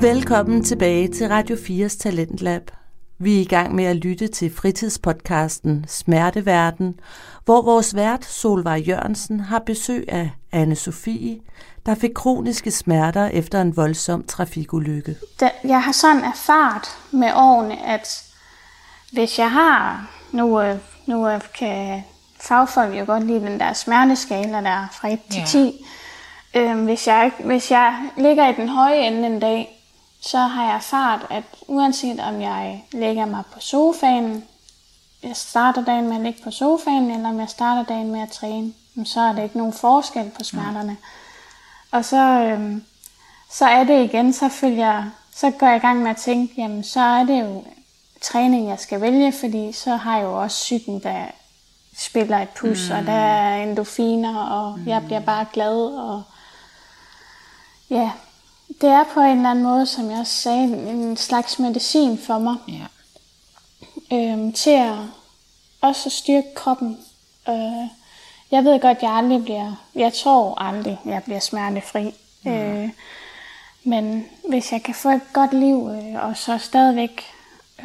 Velkommen tilbage til Radio 4's Talentlab. Vi er i gang med at lytte til fritidspodcasten Smerteverden, hvor vores vært Solvej Jørgensen har besøg af anne Sofie, der fik kroniske smerter efter en voldsom trafikulykke. Jeg har sådan erfaret med årene, at hvis jeg har, nu, øh, nu øh, kan fagfolk jo godt lide den der smerteskala der fra 1 til 10. Ja. Øhm, hvis, jeg, hvis jeg ligger i den høje ende en dag, så har jeg erfaret, at uanset om jeg lægger mig på sofaen, jeg starter dagen med at ligge på sofaen, eller om jeg starter dagen med at træne, så er det ikke nogen forskel på smerterne. Og så, øhm, så er det igen, så, følger, så går jeg i gang med at tænke, jamen så er det jo træning, jeg skal vælge, fordi så har jeg jo også psyken, der spiller et pus, mm. og der er endofiner, og mm. jeg bliver bare glad, og ja, det er på en eller anden måde, som jeg også sagde, en slags medicin for mig. Ja. Øhm, til at også styrke kroppen. Øh, jeg ved godt, at jeg aldrig bliver, jeg tror aldrig, jeg bliver smertefri. Ja. Øh, men hvis jeg kan få et godt liv, øh, og så stadigvæk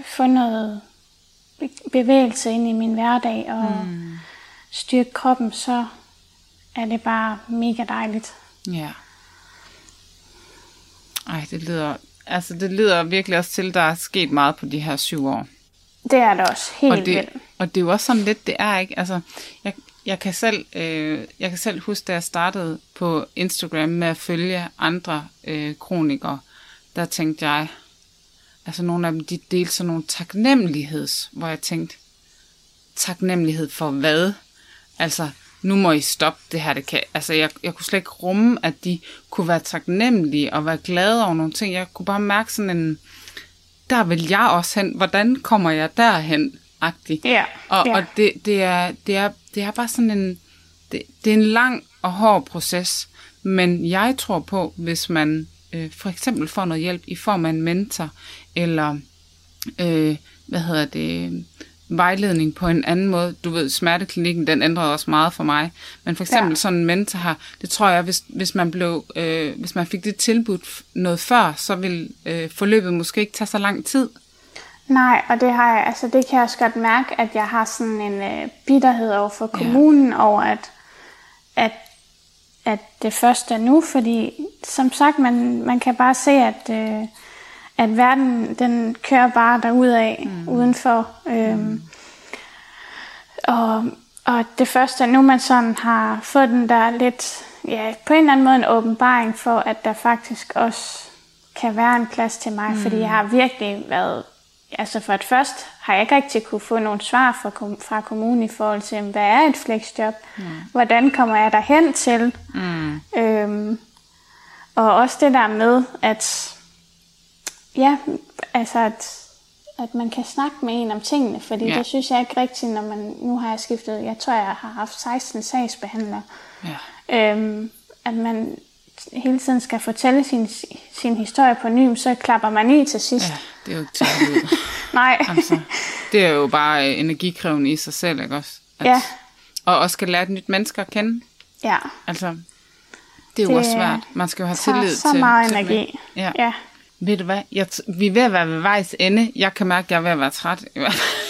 få noget bevægelse ind i min hverdag, og mm. styrke kroppen, så er det bare mega dejligt. Ja. Ej, det lyder, altså det lyder virkelig også til, at der er sket meget på de her syv år. Det er det også, helt og det, vildt. Og det er jo også sådan lidt, det er ikke, altså, jeg, jeg kan selv, øh, jeg kan selv huske, da jeg startede på Instagram med at følge andre øh, kronikere, der tænkte jeg, altså nogle af dem, de delte sådan nogle taknemmeligheds, hvor jeg tænkte, taknemmelighed for hvad? Altså, nu må I stoppe det her. Det kan, altså, jeg, jeg kunne slet ikke rumme, at de kunne være taknemmelige og være glade over nogle ting. Jeg kunne bare mærke sådan en, der vil jeg også hen. Hvordan kommer jeg derhen? Agtig. Ja, og, ja. og det, det, er, det, er, det er bare sådan en, det, det er en lang og hård proces. Men jeg tror på, hvis man øh, for eksempel får noget hjælp i form af en mentor, eller øh, hvad hedder det, vejledning på en anden måde. Du ved, smerteklinikken, den ændrede også meget for mig. Men for eksempel ja. sådan en mentor her, det tror jeg, hvis, hvis man blev, øh, hvis man fik det tilbudt noget før, så vil øh, forløbet måske ikke tage så lang tid. Nej, og det har jeg, altså det kan jeg også godt mærke, at jeg har sådan en øh, bitterhed over for kommunen ja. over, at, at, at det første er nu, fordi som sagt, man, man kan bare se, at, øh, at verden, den kører bare derudad, mm. udenfor. Øhm, mm. og, og det første, nu man sådan har fået den der lidt, ja, på en eller anden måde en åbenbaring for, at der faktisk også kan være en plads til mig, mm. fordi jeg har virkelig været, altså for at først har jeg ikke rigtig kunne få nogle svar fra, fra kommunen i forhold til, hvad er et flexjob? Mm. Hvordan kommer jeg derhen til? Mm. Øhm, og også det der med, at ja, altså at, at man kan snakke med en om tingene, fordi ja. det synes jeg ikke rigtigt, når man, nu har jeg skiftet, jeg tror jeg har haft 16 sagsbehandlere, ja. øhm, at man hele tiden skal fortælle sin, sin historie på ny, så klapper man i til sidst. Ja, det er jo ikke til. Nej. altså, det er jo bare øh, energikrævende i sig selv, ikke også? At, ja. Og også skal lære et nyt menneske at kende. Ja. Altså, det er jo det også svært. Man skal jo have tillid så til... så meget energi. Ja. ja. Ved du hvad? Jeg vi er ved at være ved vejs ende. Jeg kan mærke, at jeg er ved at være træt.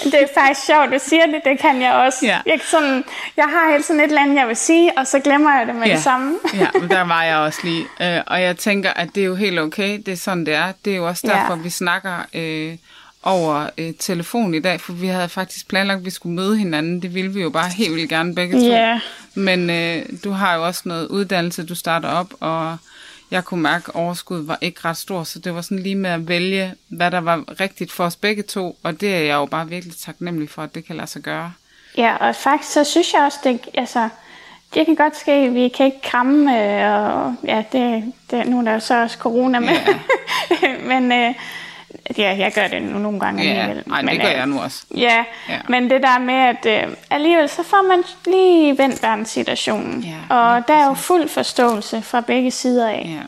det er faktisk sjovt, du siger det. Det kan jeg også. Ja. Jeg, sådan, jeg har helt sådan et eller andet, jeg vil sige, og så glemmer jeg det med ja. det samme. ja, men der var jeg også lige. Øh, og jeg tænker, at det er jo helt okay. Det er sådan, det er. Det er jo også derfor, ja. vi snakker øh, over øh, telefon i dag, for vi havde faktisk planlagt, at vi skulle møde hinanden. Det ville vi jo bare helt vildt gerne begge to. Ja. Men øh, du har jo også noget uddannelse, du starter op, og jeg kunne mærke, at overskuddet var ikke ret stort, så det var sådan lige med at vælge, hvad der var rigtigt for os begge to, og det er jeg jo bare virkelig taknemmelig for, at det kan lade sig gøre. Ja, og faktisk så synes jeg også, det, altså, det kan godt ske, vi kan ikke kramme, øh, og ja, det, det, nu er der jo så også corona med, ja. men øh, Ja, jeg gør det nu nogle gange ja, alligevel. Nej, det gør jeg nu også. Ja, ja, men det der med, at øh, alligevel så får man lige vendt verdenssituationen. Ja, og der er jo fuld forståelse fra begge sider af. Ja,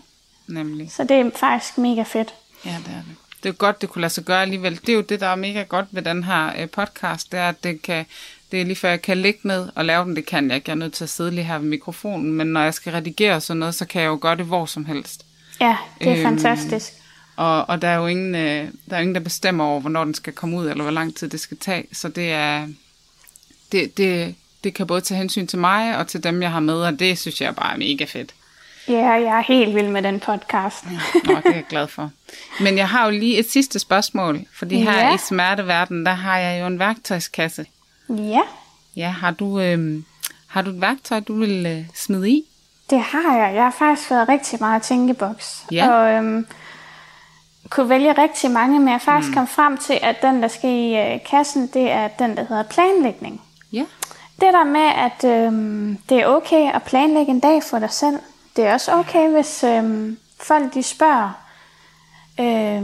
nemlig. Så det er faktisk mega fedt. Ja, det er det. Det er godt, det kunne lade sig gøre alligevel. Det er jo det, der er mega godt ved den her øh, podcast, det er, at det kan, det er lige før jeg kan ligge ned og lave den, det kan jeg ikke. Jeg er nødt til at sidde lige her ved mikrofonen, men når jeg skal redigere sådan noget, så kan jeg jo gøre det hvor som helst. Ja, det er øhm, fantastisk. Og, og der er jo ingen, øh, der er ingen, der bestemmer over, hvornår den skal komme ud, eller hvor lang tid det skal tage. Så det er, det, det, det kan både tage hensyn til mig, og til dem, jeg har med, og det synes jeg bare er mega fedt. Ja, jeg er helt vild med den podcast. Nå, det er jeg glad for. Men jeg har jo lige et sidste spørgsmål, fordi her Ja. i smerteverden, der har jeg jo en værktøjskasse. ja, Ja, har du, øh, har du et værktøj, du vil øh, smide i? det har jeg. Jeg har faktisk været rigtig meget tænkeboks. Ja. Og øhm, kunne vælge rigtig mange, men jeg faktisk mm. kom frem til, at den, der skal i øh, kassen, det er den, der hedder planlægning. Ja. Det der med, at øhm, det er okay at planlægge en dag for dig selv. Det er også okay, hvis øhm, folk de spørger. Øh,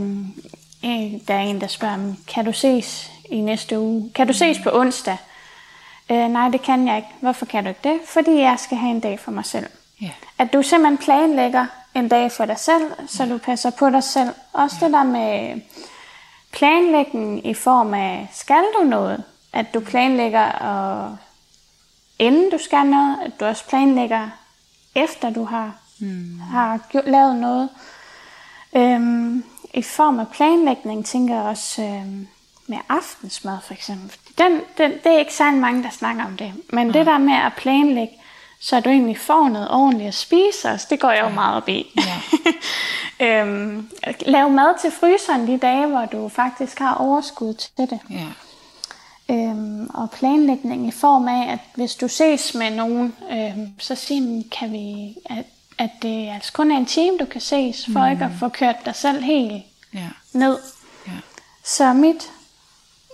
der er en, der spørger, kan du ses i næste uge? Kan du ses på onsdag? Øh, nej, det kan jeg ikke. Hvorfor kan du ikke det? Fordi jeg skal have en dag for mig selv. Ja. At du simpelthen planlægger en dag for dig selv, så du passer på dig selv. Også det der med planlægning i form af, skal du noget? At du planlægger, og inden du skal noget, at du også planlægger, efter du har, mm. har gjort, lavet noget. Øhm, I form af planlægning tænker jeg også øhm, med aftensmad for eksempel. Den, den, det er ikke særlig mange, der snakker om det. Men det der med at planlægge, så du egentlig får noget ordentligt at spise også, det går jeg jo meget op i. Ja. øhm, lav mad til fryseren de dage, hvor du faktisk har overskud til det. Ja. Øhm, og planlægning i form af, at hvis du ses med nogen, øhm, så sig, kan vi, at, at det altså kun er en time, du kan ses, for mm. ikke at få kørt dig selv helt Ja. ned. Ja. Så mit,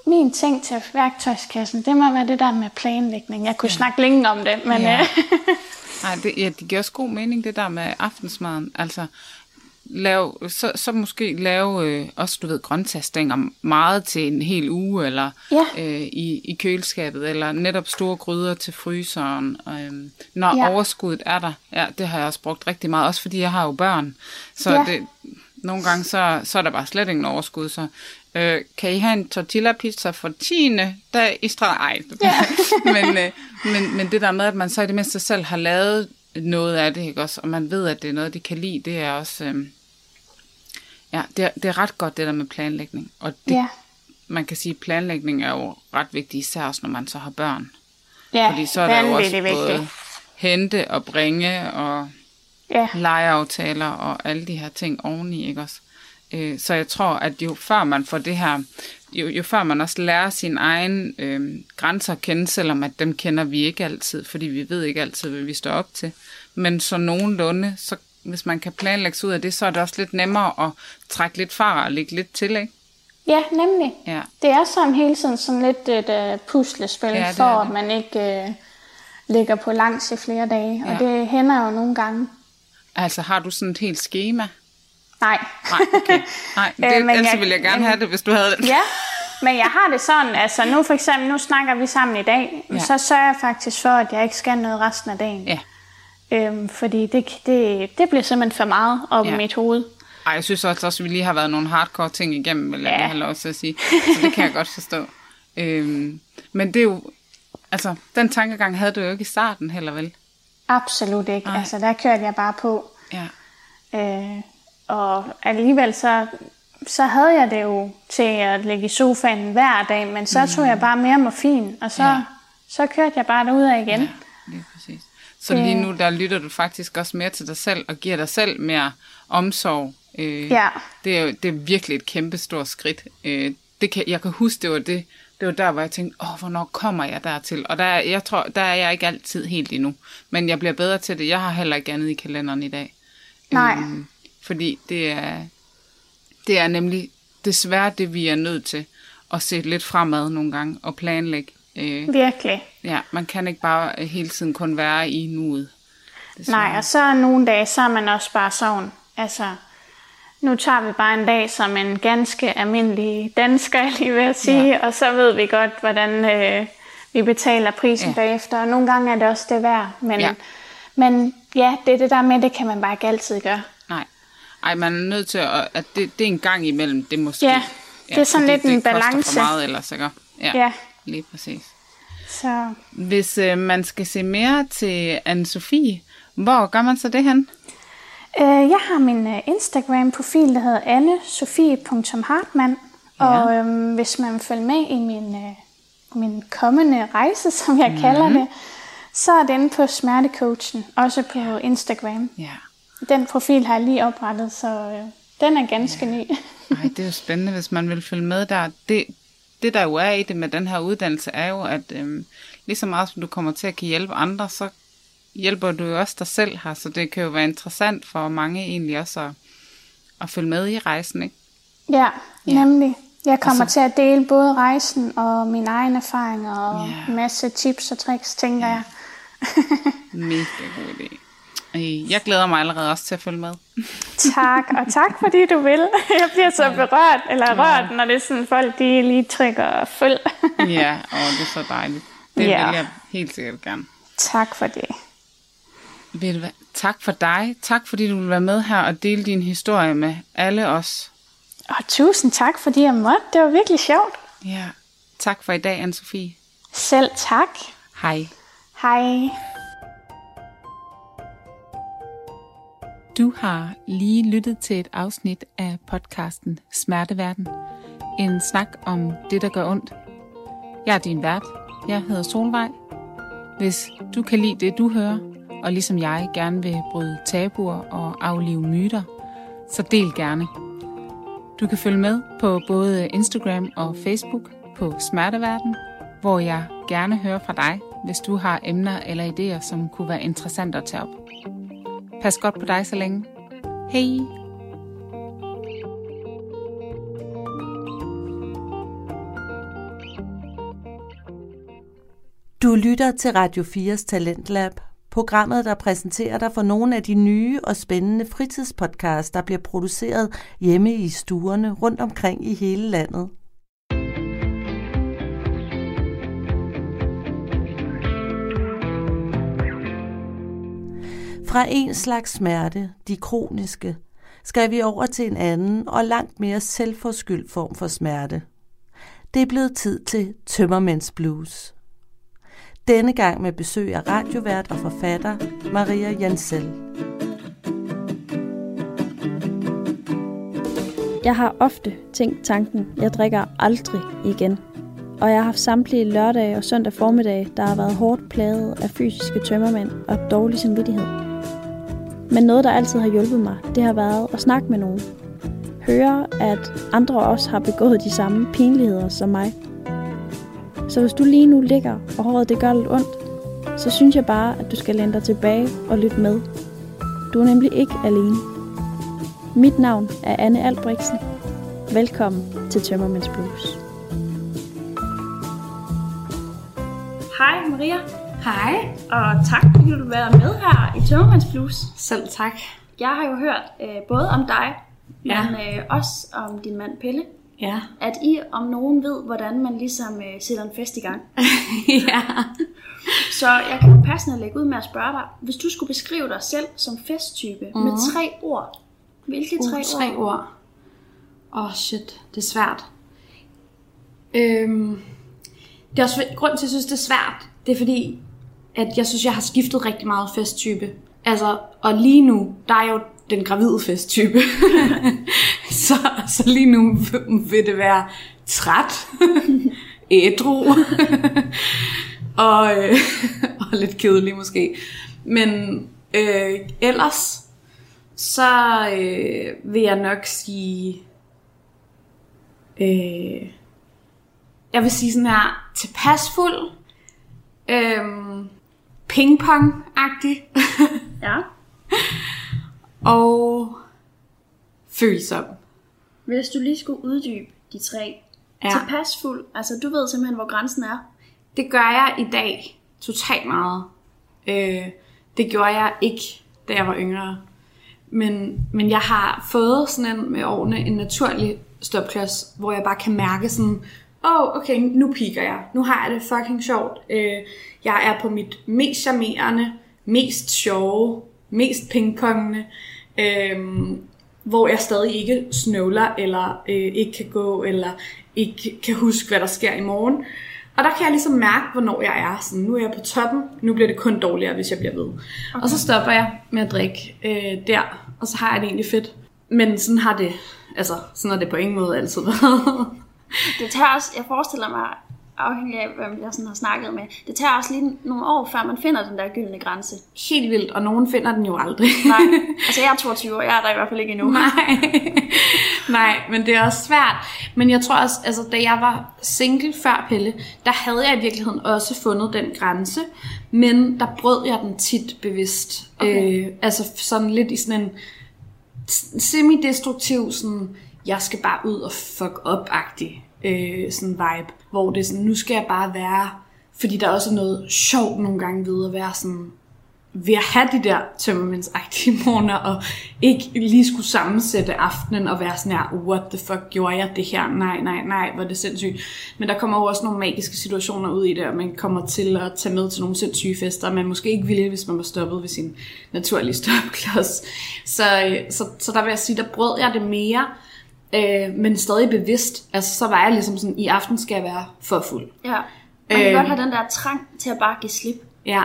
min ting til værktøjskassen, det må være det der med planlægning. Jeg kunne ja. snakke længe om det, men Ja. ja. Nej, det, ja, det giver også god mening, det der med aftensmaden. Altså, lav, så, så måske lave øh, også, du ved, grøntsagsstænger meget til en hel uge, eller Ja. øh, i, i køleskabet, eller netop store gryder til fryseren. Øh, når Ja. overskuddet er der. Ja, det har jeg også brugt rigtig meget, også fordi jeg har jo børn. Så ja. det, nogle gange, så, så er der bare slet ingen overskud. Så øh, kan I have en tortilla-pizza for 10. dag i streg? Ej, Ja. men, øh, men, men det der med, at man så i det mindste selv har lavet noget af det, ikke også? og man ved, at det er noget, de kan lide, det er også... Øh, ja, det er, det er ret godt, det der med planlægning. Og det, ja. man kan sige, at planlægning er jo ret vigtigt, især også når man så har børn. ja, Fordi så er der jo også vanvittigt både vigtigt. hente og bringe og Ja. legeaftaler og alle de her ting oveni, ikke også? Øh, Så jeg tror, at jo før man får det her, jo, jo før man også lærer sine egne øh, grænser at kende, selvom at dem kender vi ikke altid, fordi vi ved ikke altid, hvad vi står op til. Men så nogenlunde, så hvis man kan planlægge ud af det, så er det også lidt nemmere at trække lidt fra og lægge lidt til, ikke? ja, nemlig. Ja. Det er sådan hele tiden sådan lidt et uh, puslespil, Ja, for at man ikke uh, ligger på langs i flere dage. Ja. Og det hænder jo nogle gange. Altså, har du sådan et helt schema? Nej. Nej, okay. Nej, det, Øh, øh, men ellers jeg- ville jeg gerne men- have det, hvis du havde det. Ja, men jeg har det sådan, altså nu for eksempel, nu snakker vi sammen i dag, ja. Så sørger jeg faktisk for, at jeg ikke skal noget resten af dagen. Ja. Øhm, fordi det, det, det bliver simpelthen for meget op ja. I mit hoved. Ej, jeg synes også, at vi lige har været nogle hardcore ting igennem, vil jeg Ja. ja. have lov til at sige. Så det kan jeg godt forstå. Øhm, men det er jo, altså, den tankegang havde du jo ikke i starten heller, vel? Absolut ikke. Nej. Altså der kørte jeg bare på. Ja. Øh, og alligevel så, så havde jeg det jo til at ligge i sofaen hver dag, men så tog jeg bare mere morfin, og så, ja. Så kørte jeg bare derud af igen. Ja, lige præcis. Så Det- lige nu, der lytter du faktisk også mere til dig selv, og giver dig selv mere omsorg. Øh, Ja. Det er jo det er virkelig et kæmpe stort skridt. Øh, det kan, jeg kan huske, det var det, det var der, hvor jeg tænkte, åh, hvornår kommer jeg dertil? Og der, er- jeg tror, der er jeg ikke altid helt endnu. Men jeg bliver bedre til det. Jeg har heller ikke andet i kalenderen i dag. Nej. Øhm, fordi det er, det er nemlig desværre det, vi er nødt til at se lidt fremad nogle gange og planlægge. Øh, Virkelig. ja, man kan ikke bare øh, hele tiden kun være i nuet. desværre. Nej, og så er nogle dage, så er man også bare sådan, altså, nu tager vi bare en dag som en ganske almindelig dansker, lige ved at sige, ja. og så ved vi godt, hvordan øh, vi betaler prisen ja. Bagefter, og nogle gange er det også det værd, men. Ja. men ja, det er det der med, det kan man bare ikke altid gøre. Ej, man er nødt til at, at det, det er en gang imellem, det måske. Ja, det er sådan fordi lidt en det koster balance. for meget ellers, ikke? Ja, Ja. lige præcis. Så Hvis øh, man skal se mere til anne Sofie, hvor gør man så det hen? Øh, jeg har min øh, Instagram-profil, der hedder anne-sofie.hartmann. Ja. Og øhm, hvis man vil følge med i min, øh, min kommende rejse, som jeg mm-hmm. kalder det, så er den på Smertecoachen, også på ja. Instagram. Ja. Den profil har jeg lige oprettet, så øh, den er ganske ja. ny. Ej, det er jo spændende, hvis man vil følge med der. Det, det der jo er i det med den her uddannelse, er jo, at øhm, lige så meget som du kommer til at kan hjælpe andre, så hjælper du jo også dig selv her, så det kan jo være interessant for mange egentlig også at, at følge med i rejsen, ikke? Ja, ja. nemlig. Jeg kommer så, til at dele både rejsen og mine egne erfaringer og ja. en masse tips og tricks, tænker ja. jeg. Mega god idé. Jeg glæder mig allerede også til at følge med. tak, og tak fordi du vil. Jeg bliver så berørt, eller rørt, når det er sådan, folk de lige trykker følg. ja, og det er så dejligt. Det ja. vil jeg helt sikkert gerne. Tak for det. Vil du tak for dig. Tak fordi du vil være med her og dele din historie med alle os. Og tusind tak fordi jeg måtte. Det var virkelig sjovt. Ja. Tak for i dag, anne Sofie. Selv tak. Hej. Hej. Du har lige lyttet til et afsnit af podcasten Smerteverden. En snak om det, der gør ondt. Jeg er din vært. Jeg hedder Solvej. Hvis du kan lide det, du hører, og ligesom jeg gerne vil bryde tabuer og aflive myter, så del gerne. Du kan følge med på både Instagram og Facebook på Smerteverden, hvor jeg gerne hører fra dig, hvis du har emner eller idéer, som kunne være interessante at tage op. Pas godt på dig så længe. Hej! Du lytter til Radio 4's Talentlab, programmet, der præsenterer dig for nogle af de nye og spændende fritidspodcasts, der bliver produceret hjemme i stuerne rundt omkring i hele landet. Fra en slags smerte, de kroniske, skal vi over til en anden og langt mere selvforskyldt form for smerte. Det er blevet tid til Tømmermænds Blues. Denne gang med besøg af radiovært og forfatter Maria Jansel. Jeg har ofte tænkt tanken, jeg drikker aldrig igen. Og jeg har haft samtlige lørdage og søndag formiddag, der har været hårdt plaget af fysiske tømmermænd og dårlig samvittighed. Men noget, der altid har hjulpet mig, det har været at snakke med nogen. Høre, at andre også har begået de samme pinligheder som mig. Så hvis du lige nu ligger, og håret det gør lidt ondt, så synes jeg bare, at du skal læne dig tilbage og lytte med. Du er nemlig ikke alene. Mit navn er Anne Albrechtsen. Velkommen til Tømmermænds Blues. Hej Maria. Hej. Og tak fordi du vil være med her i Tømmermands Plus. Selv tak. Jeg har jo hørt øh, både om dig, ja. men øh, også om din mand Pelle. Ja. At I om nogen ved, hvordan man ligesom øh, sætter en fest i gang. ja. Så jeg kan jo passende lægge ud med at spørge dig, hvis du skulle beskrive dig selv som festtype uh-huh. med mhm. tre ord, hvilke tre, uh, tre ord? ord? Åh oh, shit, det er svært. Øhm, det er også grund til, at jeg synes, det er svært. Det er fordi, at jeg synes, jeg har skiftet rigtig meget festtype. Altså, og lige nu, der er jo den gravide festtype. så, så lige nu vil det være træt, ædru, og, øh, og lidt kedelig måske. Men øh, ellers, så øh, vil jeg nok sige, øh, jeg vil sige sådan her, tilpasfuld, øh, pingpong-agtig. ja. og følsom. Hvis du lige skulle uddybe de tre. Ja. Tilpasfuld, altså du ved simpelthen, hvor grænsen er. Det gør jeg i dag totalt meget. Øh, det gjorde jeg ikke, da jeg var yngre. Men, men jeg har fået sådan en med årene en naturlig stopklods, hvor jeg bare kan mærke sådan, åh, oh, okay, nu piker jeg. Nu har jeg det fucking sjovt. Øh, jeg er på mit mest charmerende, mest sjove, mest pingpongende, øh, hvor jeg stadig ikke snøvler, eller øh, ikke kan gå, eller ikke kan huske, hvad der sker i morgen. Og der kan jeg ligesom mærke, hvornår jeg er. Sådan, nu er jeg på toppen, nu bliver det kun dårligere, hvis jeg bliver ved. Okay. Og så stopper jeg med at drikke øh, der, og så har jeg det egentlig fedt. Men sådan har det, altså sådan har det på ingen måde altid været. Det tager også, jeg forestiller mig, afhængig af, hvem jeg sådan har snakket med, det tager også lige nogle år, før man finder den der gyldne grænse. Helt vildt, og nogen finder den jo aldrig. Nej, altså jeg er 22 år, jeg er der i hvert fald ikke endnu. Nej. Nej, men det er også svært. Men jeg tror også, altså da jeg var single før Pelle, der havde jeg i virkeligheden også fundet den grænse, men der brød jeg den tit bevidst. Okay. Øh, altså sådan lidt i sådan en semi-destruktiv, sådan, jeg skal bare ud og fuck up-agtig øh, sådan vibe, hvor det er sådan, nu skal jeg bare være, fordi der er også noget sjovt nogle gange ved at være sådan, ved at have de der tømmermændsagtige morgener, og ikke lige skulle sammensætte aftenen og være sådan her, what the fuck gjorde jeg det her? Nej, nej, nej, hvor det sindssygt. Men der kommer jo også nogle magiske situationer ud i det, og man kommer til at tage med til nogle sindssyge fester, man måske ikke ville, hvis man var stoppet ved sin naturlige stopklods. Så, øh, så, så der vil jeg sige, der brød jeg det mere, øh, men stadig bevidst. Altså, så var jeg ligesom sådan, i aften skal jeg være for fuld. Ja. Man kan Øh. godt have den der trang til at bare give slip. Ja,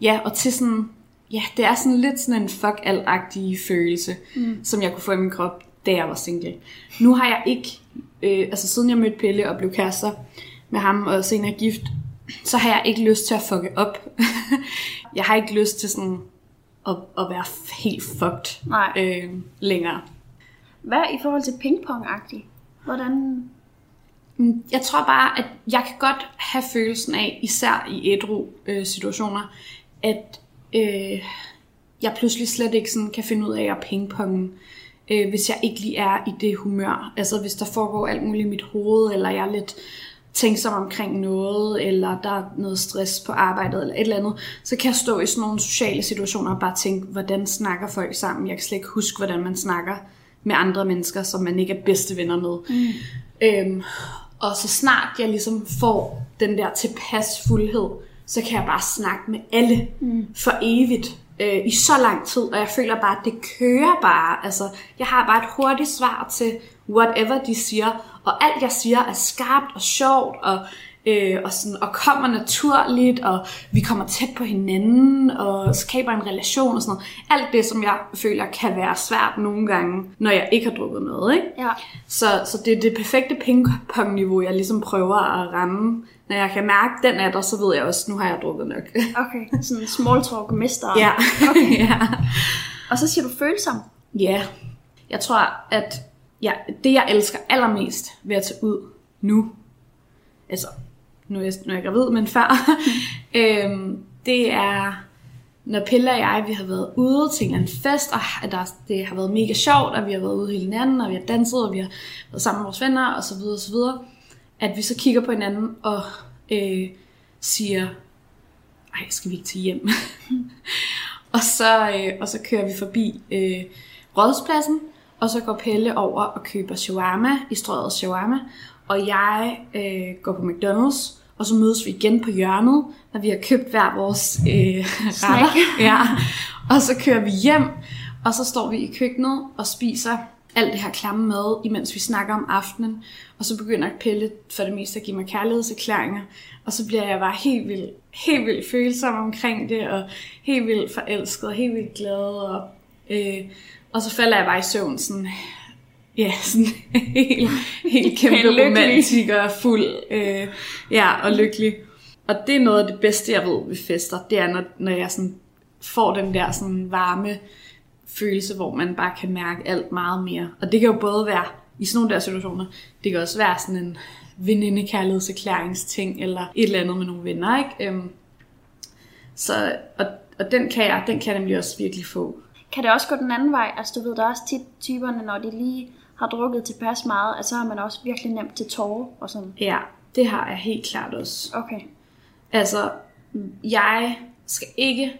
ja og til sådan, ja, det er sådan lidt sådan en fuck alt følelse, mm. som jeg kunne få i min krop, da jeg var single. Nu har jeg ikke, øh, altså siden jeg mødte Pelle og blev kærester med ham og senere gift, så har jeg ikke lyst til at fucke op. jeg har ikke lyst til sådan at, at være helt fucked Nej. øh, længere. Hvad i forhold til pingpong-agtigt? Hvordan... Mm, jeg tror bare, at jeg kan godt have følelsen af, især i ædru øh, situationer, at øh, jeg pludselig slet ikke sådan kan finde ud af at pingponge, øh, hvis jeg ikke lige er i det humør. Altså hvis der foregår alt muligt i mit hoved, eller jeg er lidt tænksom omkring noget, eller der er noget stress på arbejdet, eller et eller andet, så kan jeg stå i sådan nogle sociale situationer og bare tænke, hvordan snakker folk sammen? Jeg kan slet ikke huske, hvordan man snakker med andre mennesker, som man ikke er bedste venner med. Mm. Øhm, og så snart jeg ligesom får den der tilpas fuldhed, så kan jeg bare snakke med alle mm. for evigt øh, i så lang tid, og jeg føler bare, at det kører bare. Altså, jeg har bare et hurtigt svar til whatever de siger, og alt jeg siger er skarpt og sjovt, og, øh, og, sådan, og kommer naturligt, og vi kommer tæt på hinanden, og skaber en relation og sådan noget. Alt det, som jeg føler kan være svært nogle gange, når jeg ikke har drukket noget, ikke? Ja. Så, så det er det perfekte pingpong-niveau, jeg ligesom prøver at ramme. Når jeg kan mærke, den er der, så ved jeg også, nu har jeg drukket nok. Okay, sådan small talk mester. ja. Okay. ja. Og så siger du følsom. Ja. Jeg tror, at ja, det, jeg elsker allermest ved at tage ud nu, altså, nu er jeg, nu er jeg gravid, men før, øhm, det er, når Pelle og jeg, vi har været ude til en fest, og at der, det har været mega sjovt, og vi har været ude hele natten, og vi har danset, og vi har været sammen med vores venner, og så videre, og så videre, at vi så kigger på hinanden og øh, siger, ej, skal vi ikke til hjem? og, så, øh, og så kører vi forbi øh, Rådspladsen, og så går Pelle over og køber shawarma i strøget shawarma, og jeg øh, går på McDonald's, og så mødes vi igen på hjørnet, når vi har købt hver vores øh, retter. Ja. Og så kører vi hjem, og så står vi i køkkenet og spiser alt det her klamme mad, imens vi snakker om aftenen. Og så begynder Pelle for det meste at give mig kærlighedserklæringer. Og så bliver jeg bare helt vildt, helt vildt følsom omkring det, og helt vildt forelsket, og helt vildt glad. Og, øh, og så falder jeg bare i søvn sådan, ja, sådan helt, helt kæmpe romantiker, fuld, øh, ja, og lykkelig. Og det er noget af det bedste, jeg ved ved fester, det er, når, når jeg sådan får den der sådan varme følelse, hvor man bare kan mærke alt meget mere. Og det kan jo både være i sådan nogle der situationer, det kan også være sådan en veninde kærlighedserklæringsting, eller et eller andet med nogle venner, ikke? Øhm, så, og, og den kan jeg, den kan jeg nemlig også virkelig få. Kan det også gå den anden vej? Altså du ved, der er også tit typerne, når de lige har drukket tilpas meget, at så har man også virkelig nemt til tårer og sådan. Ja, det har jeg helt klart også. Okay. Altså, jeg skal ikke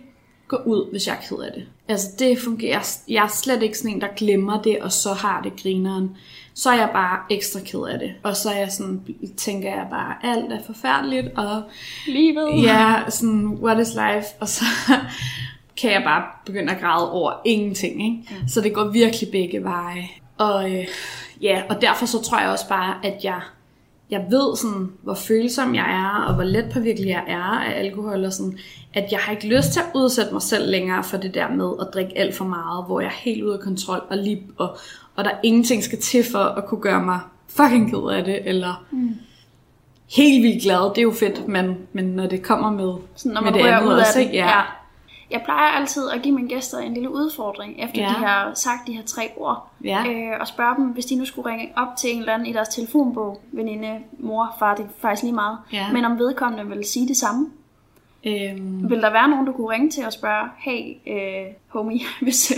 gå ud, hvis jeg er ked af det. Altså, det fungerer. Jeg er slet ikke sådan en, der glemmer det, og så har det grineren. Så er jeg bare ekstra ked af det. Og så er jeg sådan, tænker jeg bare, alt er forfærdeligt, og Livet. ja, sådan, what is life? Og så kan jeg bare begynde at græde over ingenting, ikke? Så det går virkelig begge veje. Og øh, ja, og derfor så tror jeg også bare, at jeg, jeg ved sådan, hvor følsom jeg er, og hvor let påvirkelig jeg er af alkohol, og sådan, at jeg har ikke lyst til at udsætte mig selv længere for det der med at drikke alt for meget, hvor jeg er helt ude af kontrol, og, lige, og, og der ingenting skal til for at kunne gøre mig fucking ked af det, eller mm. helt vildt glad, det er jo fedt, men, men når det kommer med, Sådan, når med man det rører andet ud af også, det. ja. Jeg plejer altid at give mine gæster en lille udfordring, efter Ja. de har sagt de her tre ord. Ja. Øh, og spørge dem, hvis de nu skulle ringe op til en eller anden i deres telefonbog, veninde, mor, far, det er faktisk lige meget. Ja. Men om vedkommende vil sige det samme. Øhm, Vil der være nogen, du kunne ringe til og spørge, hey, øh, homie, hvis,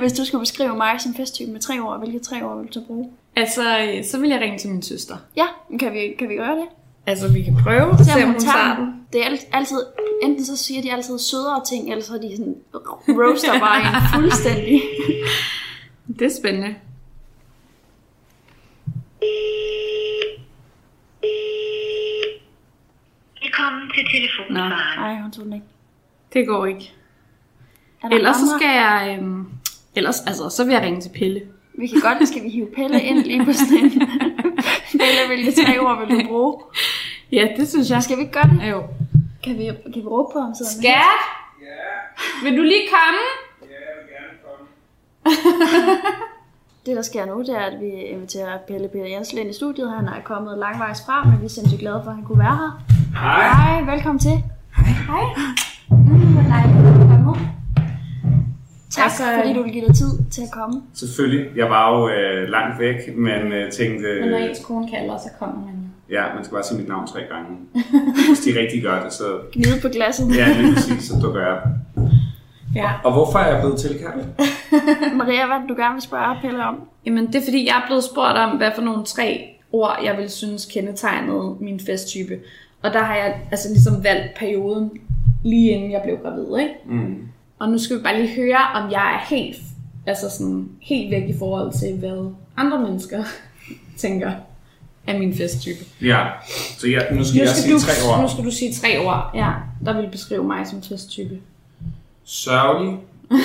hvis du skulle beskrive mig som festtype med tre ord, hvilke tre ord vil du så bruge? altså, øh, så vil jeg ringe til min søster. Ja, kan vi, kan vi gøre det? Altså, vi kan prøve, Se se om hun tager den. Det er alt- altid, enten så siger de altid sødere ting, eller så er de sådan roaster bare en fuldstændig. Det er spændende. Velkommen til telefonsvaren. Nej, hun tog den ikke. Det går ikke. Er Ellers så andre? skal jeg... Øhm, ellers, altså, så vil jeg ringe til Pelle. Vi kan godt, skal vi hive Pelle ind lige på sådan Pelle, hvilke tre ord vil du bruge? Ja, det synes jeg. Skal vi ikke gøre det? Jo. Kan vi, kan vi råbe på ham? Skat? Skat? Ja? Vil du lige komme? Det, der sker nu, det er, at vi inviterer Pelle Peter Jensen ind i studiet. Han er kommet langvejs fra, men vi er sindssygt glade for, at han kunne være her. Hej. Hej, velkommen til. Hej. Hej. Mm, hvor dejligt, Tak, Altså, fordi du vil give dig tid til at komme. Selvfølgelig. Jeg var jo øh, langt væk, men øh, tænkte... Men når ens kone kalder, så kommer man ja, man skal bare sige mit navn tre gange. Hvis de rigtig gør det, så... Gnide på glasset. Ja, lige præcis, så dukker jeg op. Ja. Og hvorfor er jeg blevet tilkaldt? Maria, hvad det, du gerne vil spørge Pelle om? Jamen, det er fordi, jeg er blevet spurgt om, hvad for nogle tre ord, jeg vil synes kendetegnede min festtype. Og der har jeg altså ligesom valgt perioden, lige inden jeg blev gravid, ikke? Mm. Og nu skal vi bare lige høre, om jeg er helt, altså sådan, helt væk i forhold til, hvad andre mennesker tænker af min festtype. Ja, så jeg, nu skal Nu jeg skal, sige du, tre ord. nu skal du sige tre ord, ja, der vil beskrive mig som festtype. Sørgelig. Øh,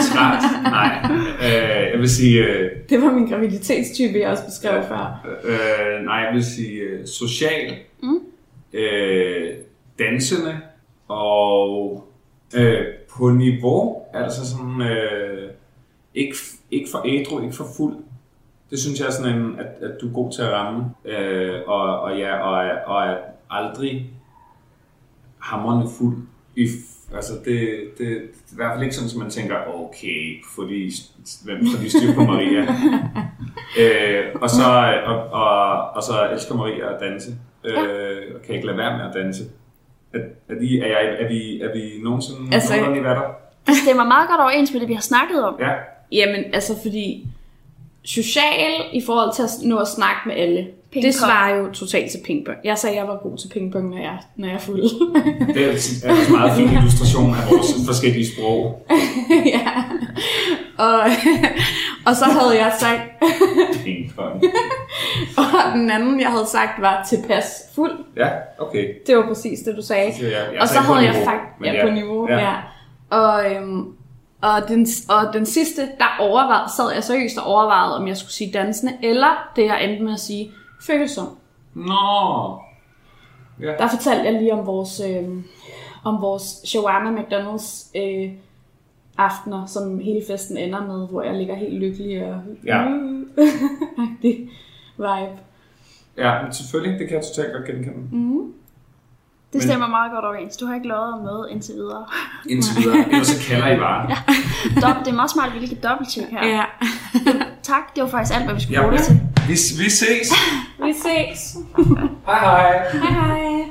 træt. Nej. Øh, jeg vil sige... Øh, Det var min graviditetstype, jeg også beskrev ja. før. øh, nej, jeg vil sige øh, social. Mm. Øh, dansende. Og øh, på niveau, altså sådan... Øh, ikke, ikke for ædru, ikke for fuld. Det synes jeg er sådan en, at, at du er god til at ramme. Øh, og, og ja, og, og er aldrig hamrende fuld. I, altså det, det, det er i hvert fald ikke sådan, at man tænker, okay, fordi, hvem får de styr på Maria? øh, og, så, og, og, og så elsker Maria at danse, øh, og kan ikke lade være med at danse. Er, er, de, er, jeg, er, vi, er vi nogensinde Altså- nogenlunde der? Det stemmer meget godt overens med det, vi har snakket om. Ja, Jamen, altså fordi social i forhold til at nå at snakke med alle, Ping-pong. det svarer jo totalt til pingpong. Jeg sagde, at jeg var god til pingpong, når jeg, når jeg er fuld. det er er en meget fin illustration af vores forskellige sprog. ja. Og, og så havde jeg sagt, Ping-pong. og den anden, jeg havde sagt, var tilpas fuld. Ja, okay. Det var præcis det, du sagde. Jeg- jeg og så havde jeg niveau, faktisk men ja, ja. på niveau. Ja. Ja. ja. Og, øhm, og, den, og den sidste, der overvejede, sad jeg seriøst og overvejede, om jeg skulle sige dansende, eller det jeg endte med at sige følsom. Nå. Ja. Der fortalte jeg lige om vores, øh, om vores shawarma McDonald's øh, aftener, som hele festen ender med, hvor jeg ligger helt lykkelig og Ja. det vibe. Ja, men selvfølgelig, det kan jeg totalt godt genkende. Mm. Det Men- stemmer meget godt overens. Du har ikke lovet om noget indtil videre. Indtil videre, ellers så kalder I bare. Ja. Dop, det er meget smart, at vi lige kan dobbelttjekke her. Ja. Tak, det var faktisk alt, hvad vi skulle Ja. bruge det til. Vi, vi ses. Vi ses. Hej hej. Hej hej.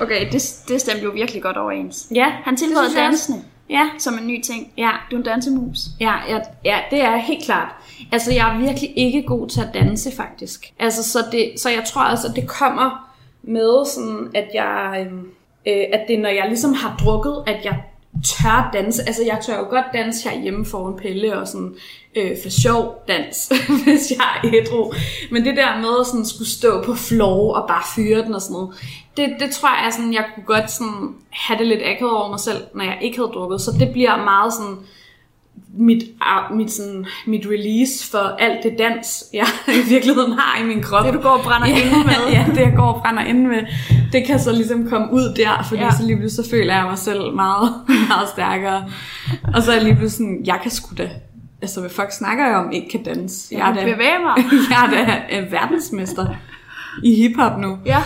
Okay, det, det stemte jo virkelig godt overens. Ja, Han tilføjede det synes jeg også. dansende Ja, som en ny ting. ja. Du er en dansemus. Ja, ja, ja, det er helt klart. Altså, jeg er virkelig ikke god til at danse, faktisk. Altså, så, det, så jeg tror altså, det kommer med sådan, at jeg... øhm, Øh, at det er, når jeg ligesom har drukket, at jeg tør danse. Altså, jeg tør jo godt danse herhjemme foran Pelle og sådan øh, for sjov dans, hvis jeg er ædru. Men det der med at sådan skulle stå på floor og bare fyre den og sådan noget, det, det tror jeg sådan, jeg kunne godt sådan have det lidt akavet over mig selv, når jeg ikke havde drukket. Så det bliver meget sådan, mit, mit, sådan, mit release for alt det dans, jeg i virkeligheden har i min krop. Det, du går og brænder ja, inde med. Ja, det jeg går og brænder inde med, det kan så ligesom komme ud der, fordi Ja. så lige pludselig så føler jeg mig selv meget, meget stærkere. Og så er jeg lige pludselig sådan, jeg kan sgu da, altså hvad fuck snakker jeg om, ikke kan danse. Jeg er kan da, bevæge mig. jeg er da øh, verdensmester i hiphop nu. Ja.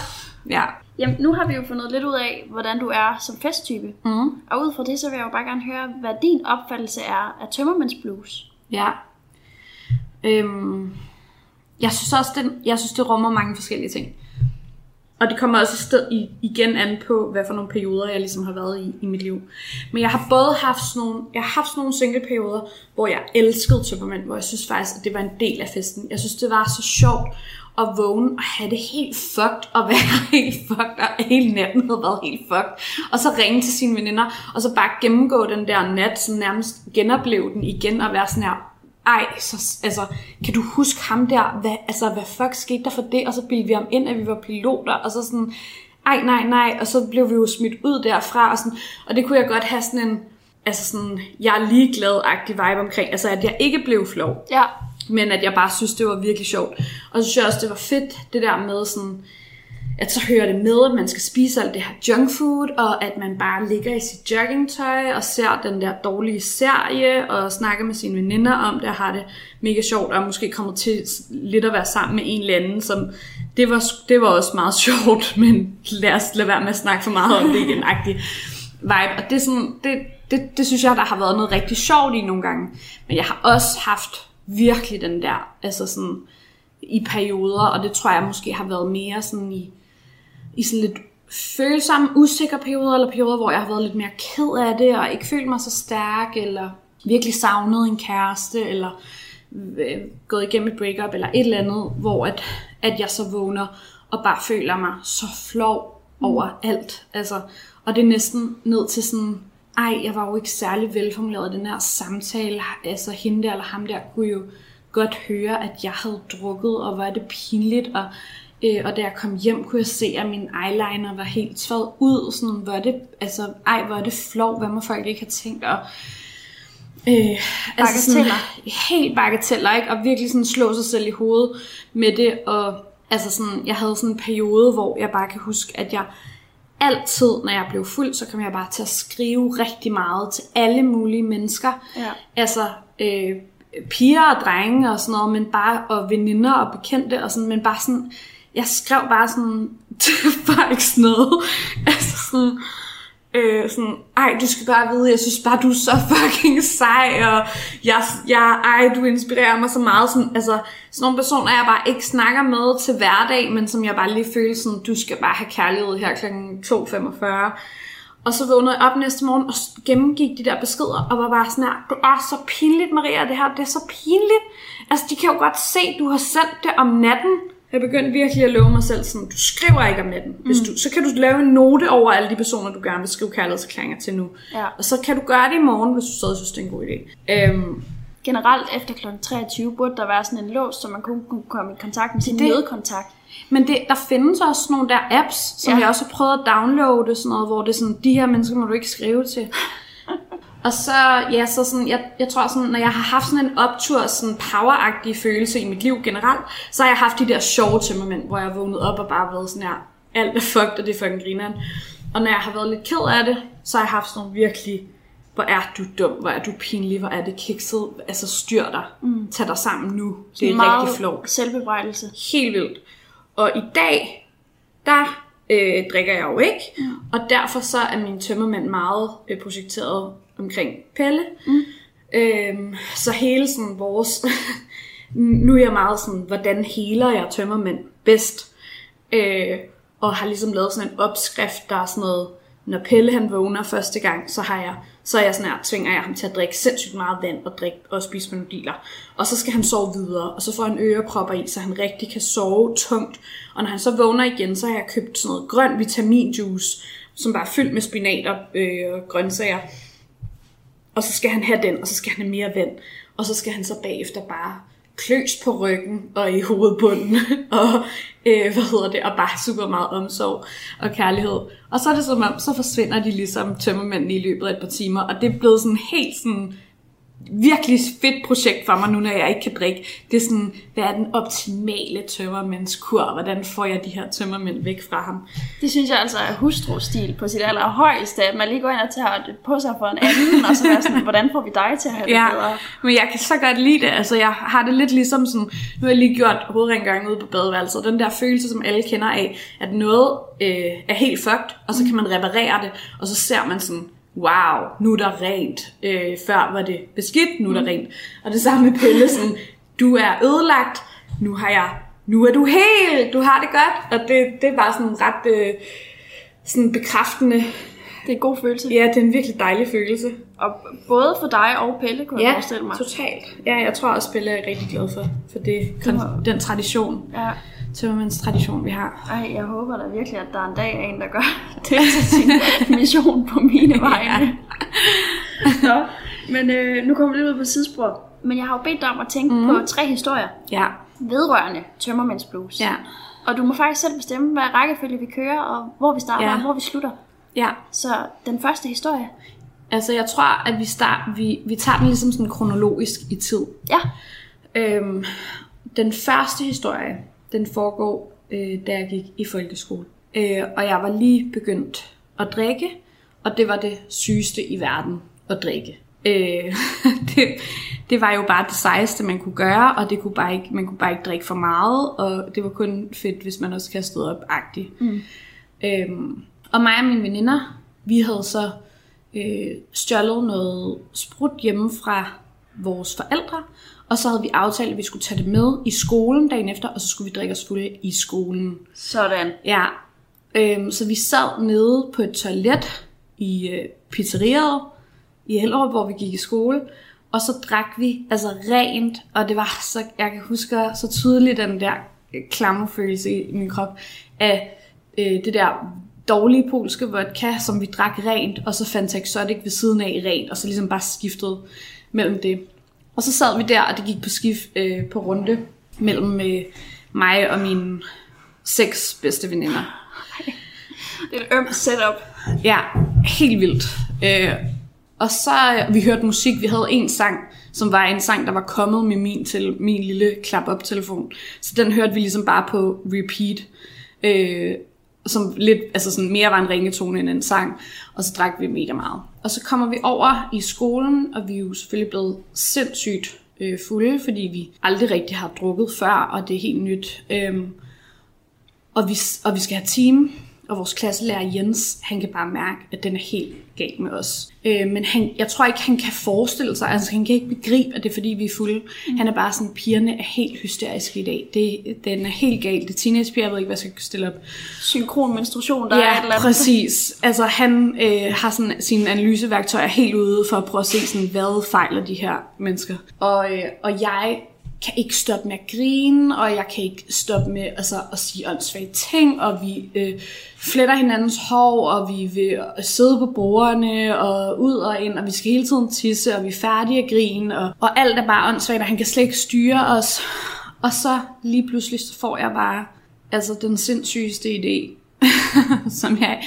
Ja. Jamen, nu har vi jo fundet lidt ud af, hvordan du er som festtype. Mm. Og ud fra det, så vil jeg jo bare gerne høre, hvad din opfattelse er af tømmermandsblues. Ja. Øhm, jeg synes også, det, jeg synes, det rummer mange forskellige ting. Og det kommer også sted i, igen an på, hvad for nogle perioder, jeg ligesom har været i i mit liv. Men jeg har både haft sådan nogle, jeg har haft sådan nogle single-perioder, hvor jeg elskede tømmermænd, hvor jeg synes faktisk, at det var en del af festen. Jeg synes, det var så sjovt at vågne og have det helt fucked, og være helt fucked, og hele natten havde været helt fucked. Og så ringe til sine veninder, og så bare gennemgå den der nat, så nærmest genopleve den igen, og være sådan her, ej, så, altså, kan du huske ham der? Hvad, altså, hvad fuck skete der for det? Og så bildte vi ham ind, at vi var piloter, og så sådan, ej, nej, nej, og så blev vi jo smidt ud derfra, og, sådan, og det kunne jeg godt have sådan en, altså sådan, jeg er ligeglad-agtig vibe omkring, altså at jeg ikke blev flov, Ja men at jeg bare synes, det var virkelig sjovt. Og så synes jeg også, det var fedt, det der med sådan, at så hører det med, at man skal spise alt det her junk food, og at man bare ligger i sit joggingtøj og ser den der dårlige serie, og snakker med sine veninder om det, og har det mega sjovt, og måske kommer til lidt at være sammen med en eller anden, som det var, det var også meget sjovt, men lad os lade være med at snakke for meget om det igen, vibe. Og det, er sådan, det, det, det synes jeg, der har været noget rigtig sjovt i nogle gange. Men jeg har også haft virkelig den der, altså sådan, i perioder, og det tror jeg måske har været mere sådan i, i sådan lidt følsomme, usikre perioder, eller perioder, hvor jeg har været lidt mere ked af det, og ikke følt mig så stærk, eller virkelig savnet en kæreste, eller øh, gået igennem et breakup, eller et eller andet, hvor at, at jeg så vågner, og bare føler mig så flov over alt. Altså, og det er næsten ned til sådan, ej, jeg var jo ikke særlig velformuleret i den her samtale. Altså, hende der eller ham der kunne jo godt høre, at jeg havde drukket, og hvor er det pinligt, og Øh, og da jeg kom hjem, kunne jeg se, at min eyeliner var helt tværet ud. Sådan, hvor er det, altså, ej, hvor er det flov, hvad må folk ikke have tænkt. Og, øh, altså sådan, helt bagateller, ikke? Og virkelig sådan slå sig selv i hovedet med det. Og altså sådan, jeg havde sådan en periode, hvor jeg bare kan huske, at jeg altid, når jeg blev fuld, så kom jeg bare til at skrive rigtig meget til alle mulige mennesker. Ja. Altså, øh, piger og drenge og sådan noget, men bare, og veninder og bekendte og sådan, men bare sådan, jeg skrev bare sådan til folk sådan noget, altså sådan, øh, sådan, ej, du skal bare vide, jeg synes bare, du er så fucking sej, og jeg, jeg, ej, du inspirerer mig så meget, sådan, altså, sådan nogle personer, jeg bare ikke snakker med til hverdag, men som jeg bare lige føler sådan, du skal bare have kærlighed her kl. 2.45, og så vågnede jeg op næste morgen og gennemgik de der beskeder, og var bare sådan her, det er så pinligt, Maria, det her, det er så pinligt. Altså, de kan jo godt se, du har sendt det om natten. Jeg begyndte virkelig at love mig selv sådan, du skriver ikke om natten. Hvis du, så kan du lave en note over alle de personer, du gerne vil skrive kærlighedserklæringer til nu. Ja. Og så kan du gøre det i morgen, hvis du stadig synes, det er en god idé. Øhm, Generelt efter kl. 23 burde der være sådan en lås, så man kunne kunne komme i kontakt med sin nødkontakt. Men det, der findes også nogle der apps, som ja. jeg også har prøvet at downloade, sådan noget, hvor det er sådan, de her mennesker må du ikke skrive til. Og så, ja, så sådan, jeg, jeg tror sådan, når jeg har haft sådan en optur, sådan poweragtig følelse i mit liv generelt, så har jeg haft de der sjove tømmermænd, hvor jeg vågnet op og bare været sådan her, alt er fucked, og det er fucking grineren. Og når jeg har været lidt ked af det, så har jeg haft sådan nogle virkelig, hvor er du dum, hvor er du pinlig, hvor er det kikset, altså styr dig, mm. tag dig sammen nu, det er Meget rigtig flot selvbebrejdelse. helt vildt. Og i dag, der øh, drikker jeg jo ikke, mm. og derfor så er min tømmermænd meget øh, projekteret omkring Pelle. Mm. Øhm, så hele sådan vores... nu er jeg meget sådan, hvordan heler jeg tømmermænd bedst? Øh, og har ligesom lavet sådan en opskrift, der er sådan noget, når Pelle han vågner første gang, så har jeg, så er jeg sådan her, tvinger jeg ham til at drikke sindssygt meget vand og drikke og spise panodiler. Og så skal han sove videre, og så får han ørepropper i, så han rigtig kan sove tungt. Og når han så vågner igen, så har jeg købt sådan noget grøn vitaminjuice, som bare er fyldt med spinat og øh, grøntsager. Og så skal han have den, og så skal han have mere vand. Og så skal han så bagefter bare kløs på ryggen og i hovedbunden. og øh, hvad hedder det? Og bare super meget omsorg og kærlighed. Og så er det som om, så forsvinder de ligesom tømmermændene i løbet af et par timer. Og det er blevet sådan helt sådan virkelig fedt projekt for mig nu, når jeg ikke kan drikke. Det er sådan, hvad er den optimale tømmermændskur? Hvordan får jeg de her tømmermænd væk fra ham? Det synes jeg altså er hustrustil på sit allerhøjeste, at man lige går ind og tager det på sig for en anden, og så er sådan, hvordan får vi dig til at have det Ja, bedre? men jeg kan så godt lide det. Altså, jeg har det lidt ligesom sådan, nu har jeg lige gjort hovedrengøring ude på badeværelset. Den der følelse, som alle kender af, at noget øh, er helt fucked, og så kan man reparere det, og så ser man sådan, wow, nu er der rent. Øh, før var det beskidt, nu er der rent. Og det samme med Pelle, sådan, du er ødelagt, nu har jeg, nu er du helt, du har det godt. Og det, det er bare sådan ret øh, sådan bekræftende. Det er en god følelse. Ja, det er en virkelig dejlig følelse. Og både for dig og Pelle, kunne jeg forestille mig. totalt. Ja, jeg tror også, Pelle er rigtig glad for, for det, den tradition, Ja. Tømmermænds tradition, vi har. Ej, jeg håber da virkelig, at der en dag er en, der gør det til sin mission på mine vegne. Nå, men øh, nu kommer vi lidt ud på sidespor. Men jeg har jo bedt dig om at tænke mm. på tre historier Ja, vedrørende Tømmermænds Blues. ja, Og du må faktisk selv bestemme, hvad rækkefølge vi kører, og hvor vi starter, Ja. og hvor vi slutter. ja. Så den første historie. Altså, jeg tror, at vi, start, vi, vi tager den ligesom sådan kronologisk i tid. Ja. Øhm, den første historie, den foregår, øh, da jeg gik i folkeskole. Øh, og jeg var lige begyndt at drikke, og det var det sygeste i verden at drikke. Øh, det, det var jo bare det sejeste, man kunne gøre, og det kunne bare ikke, man kunne bare ikke drikke for meget, og det var kun fedt, hvis man også kastede op agtigt. Mm. Øhm, og mig og mine veninder, vi havde så øh, stjålet noget sprut hjemme fra vores forældre, og så havde vi aftalt, at vi skulle tage det med i skolen dagen efter, og så skulle vi drikke os fulde i skolen. Sådan. Ja, øhm, så vi sad nede på et toilet i øh, pizzeriet i Hellerup, hvor vi gik i skole, og så drak vi altså rent, og det var så, jeg kan huske så tydeligt den der klamme følelse i min krop af øh, det der dårlige polske vodka, som vi drak rent, og så Fanta Exotic ved siden af rent, og så ligesom bare skiftede mellem det. Og så sad vi der, og det gik på skift øh, på runde mellem øh, mig og mine seks bedste veninder. Det er et ømt setup. Ja, helt vildt. Øh, og så øh, vi hørte musik. Vi havde en sang, som var en sang, der var kommet med min, til, min lille klap-op-telefon. Så den hørte vi ligesom bare på repeat. Øh, som lidt, altså sådan mere var en ringetone end en sang. Og så drak vi mega meget. Og så kommer vi over i skolen, og vi er jo selvfølgelig blevet sindssygt øh, fulde, fordi vi aldrig rigtig har drukket før, og det er helt nyt. Øhm, og vi, og vi skal have team, og vores klasselærer Jens, han kan bare mærke, at den er helt gal med os. Øh, men han, jeg tror ikke, han kan forestille sig, altså han kan ikke begribe, at det er fordi, vi er fulde. Mm. Han er bare sådan, pigerne er helt hysteriske i dag. Det, den er helt gal. Det er teenagepiger, jeg ved ikke, hvad jeg skal stille op. Synkron menstruation, der er et Ja, eller andet. præcis. Altså han øh, har sådan sine analyseværktøjer helt ude for at prøve at se, sådan, hvad fejler de her mennesker. Og, øh, og jeg kan ikke stoppe med at grine, og jeg kan ikke stoppe med altså, at sige åndssvage ting, og vi øh, fletter hinandens hår, og vi vil sidde på bordene, og ud og ind, og vi skal hele tiden tisse, og vi er færdige at grine, og, og alt er bare åndssvagt, og han kan slet ikke styre os. Og så lige pludselig så får jeg bare altså den sindssygeste idé, som jeg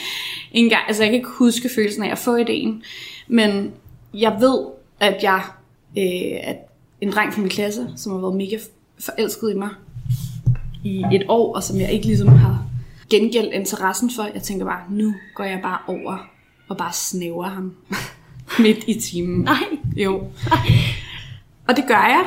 ikke engang, altså jeg kan ikke huske følelsen af at få ideen, men jeg ved, at jeg, øh, at en dreng fra min klasse, som har været mega forelsket i mig i et år, og som jeg ikke ligesom har gengældt interessen for, jeg tænker bare, nu går jeg bare over og bare snæver ham midt i timen. Nej. Jo. Og det gør jeg.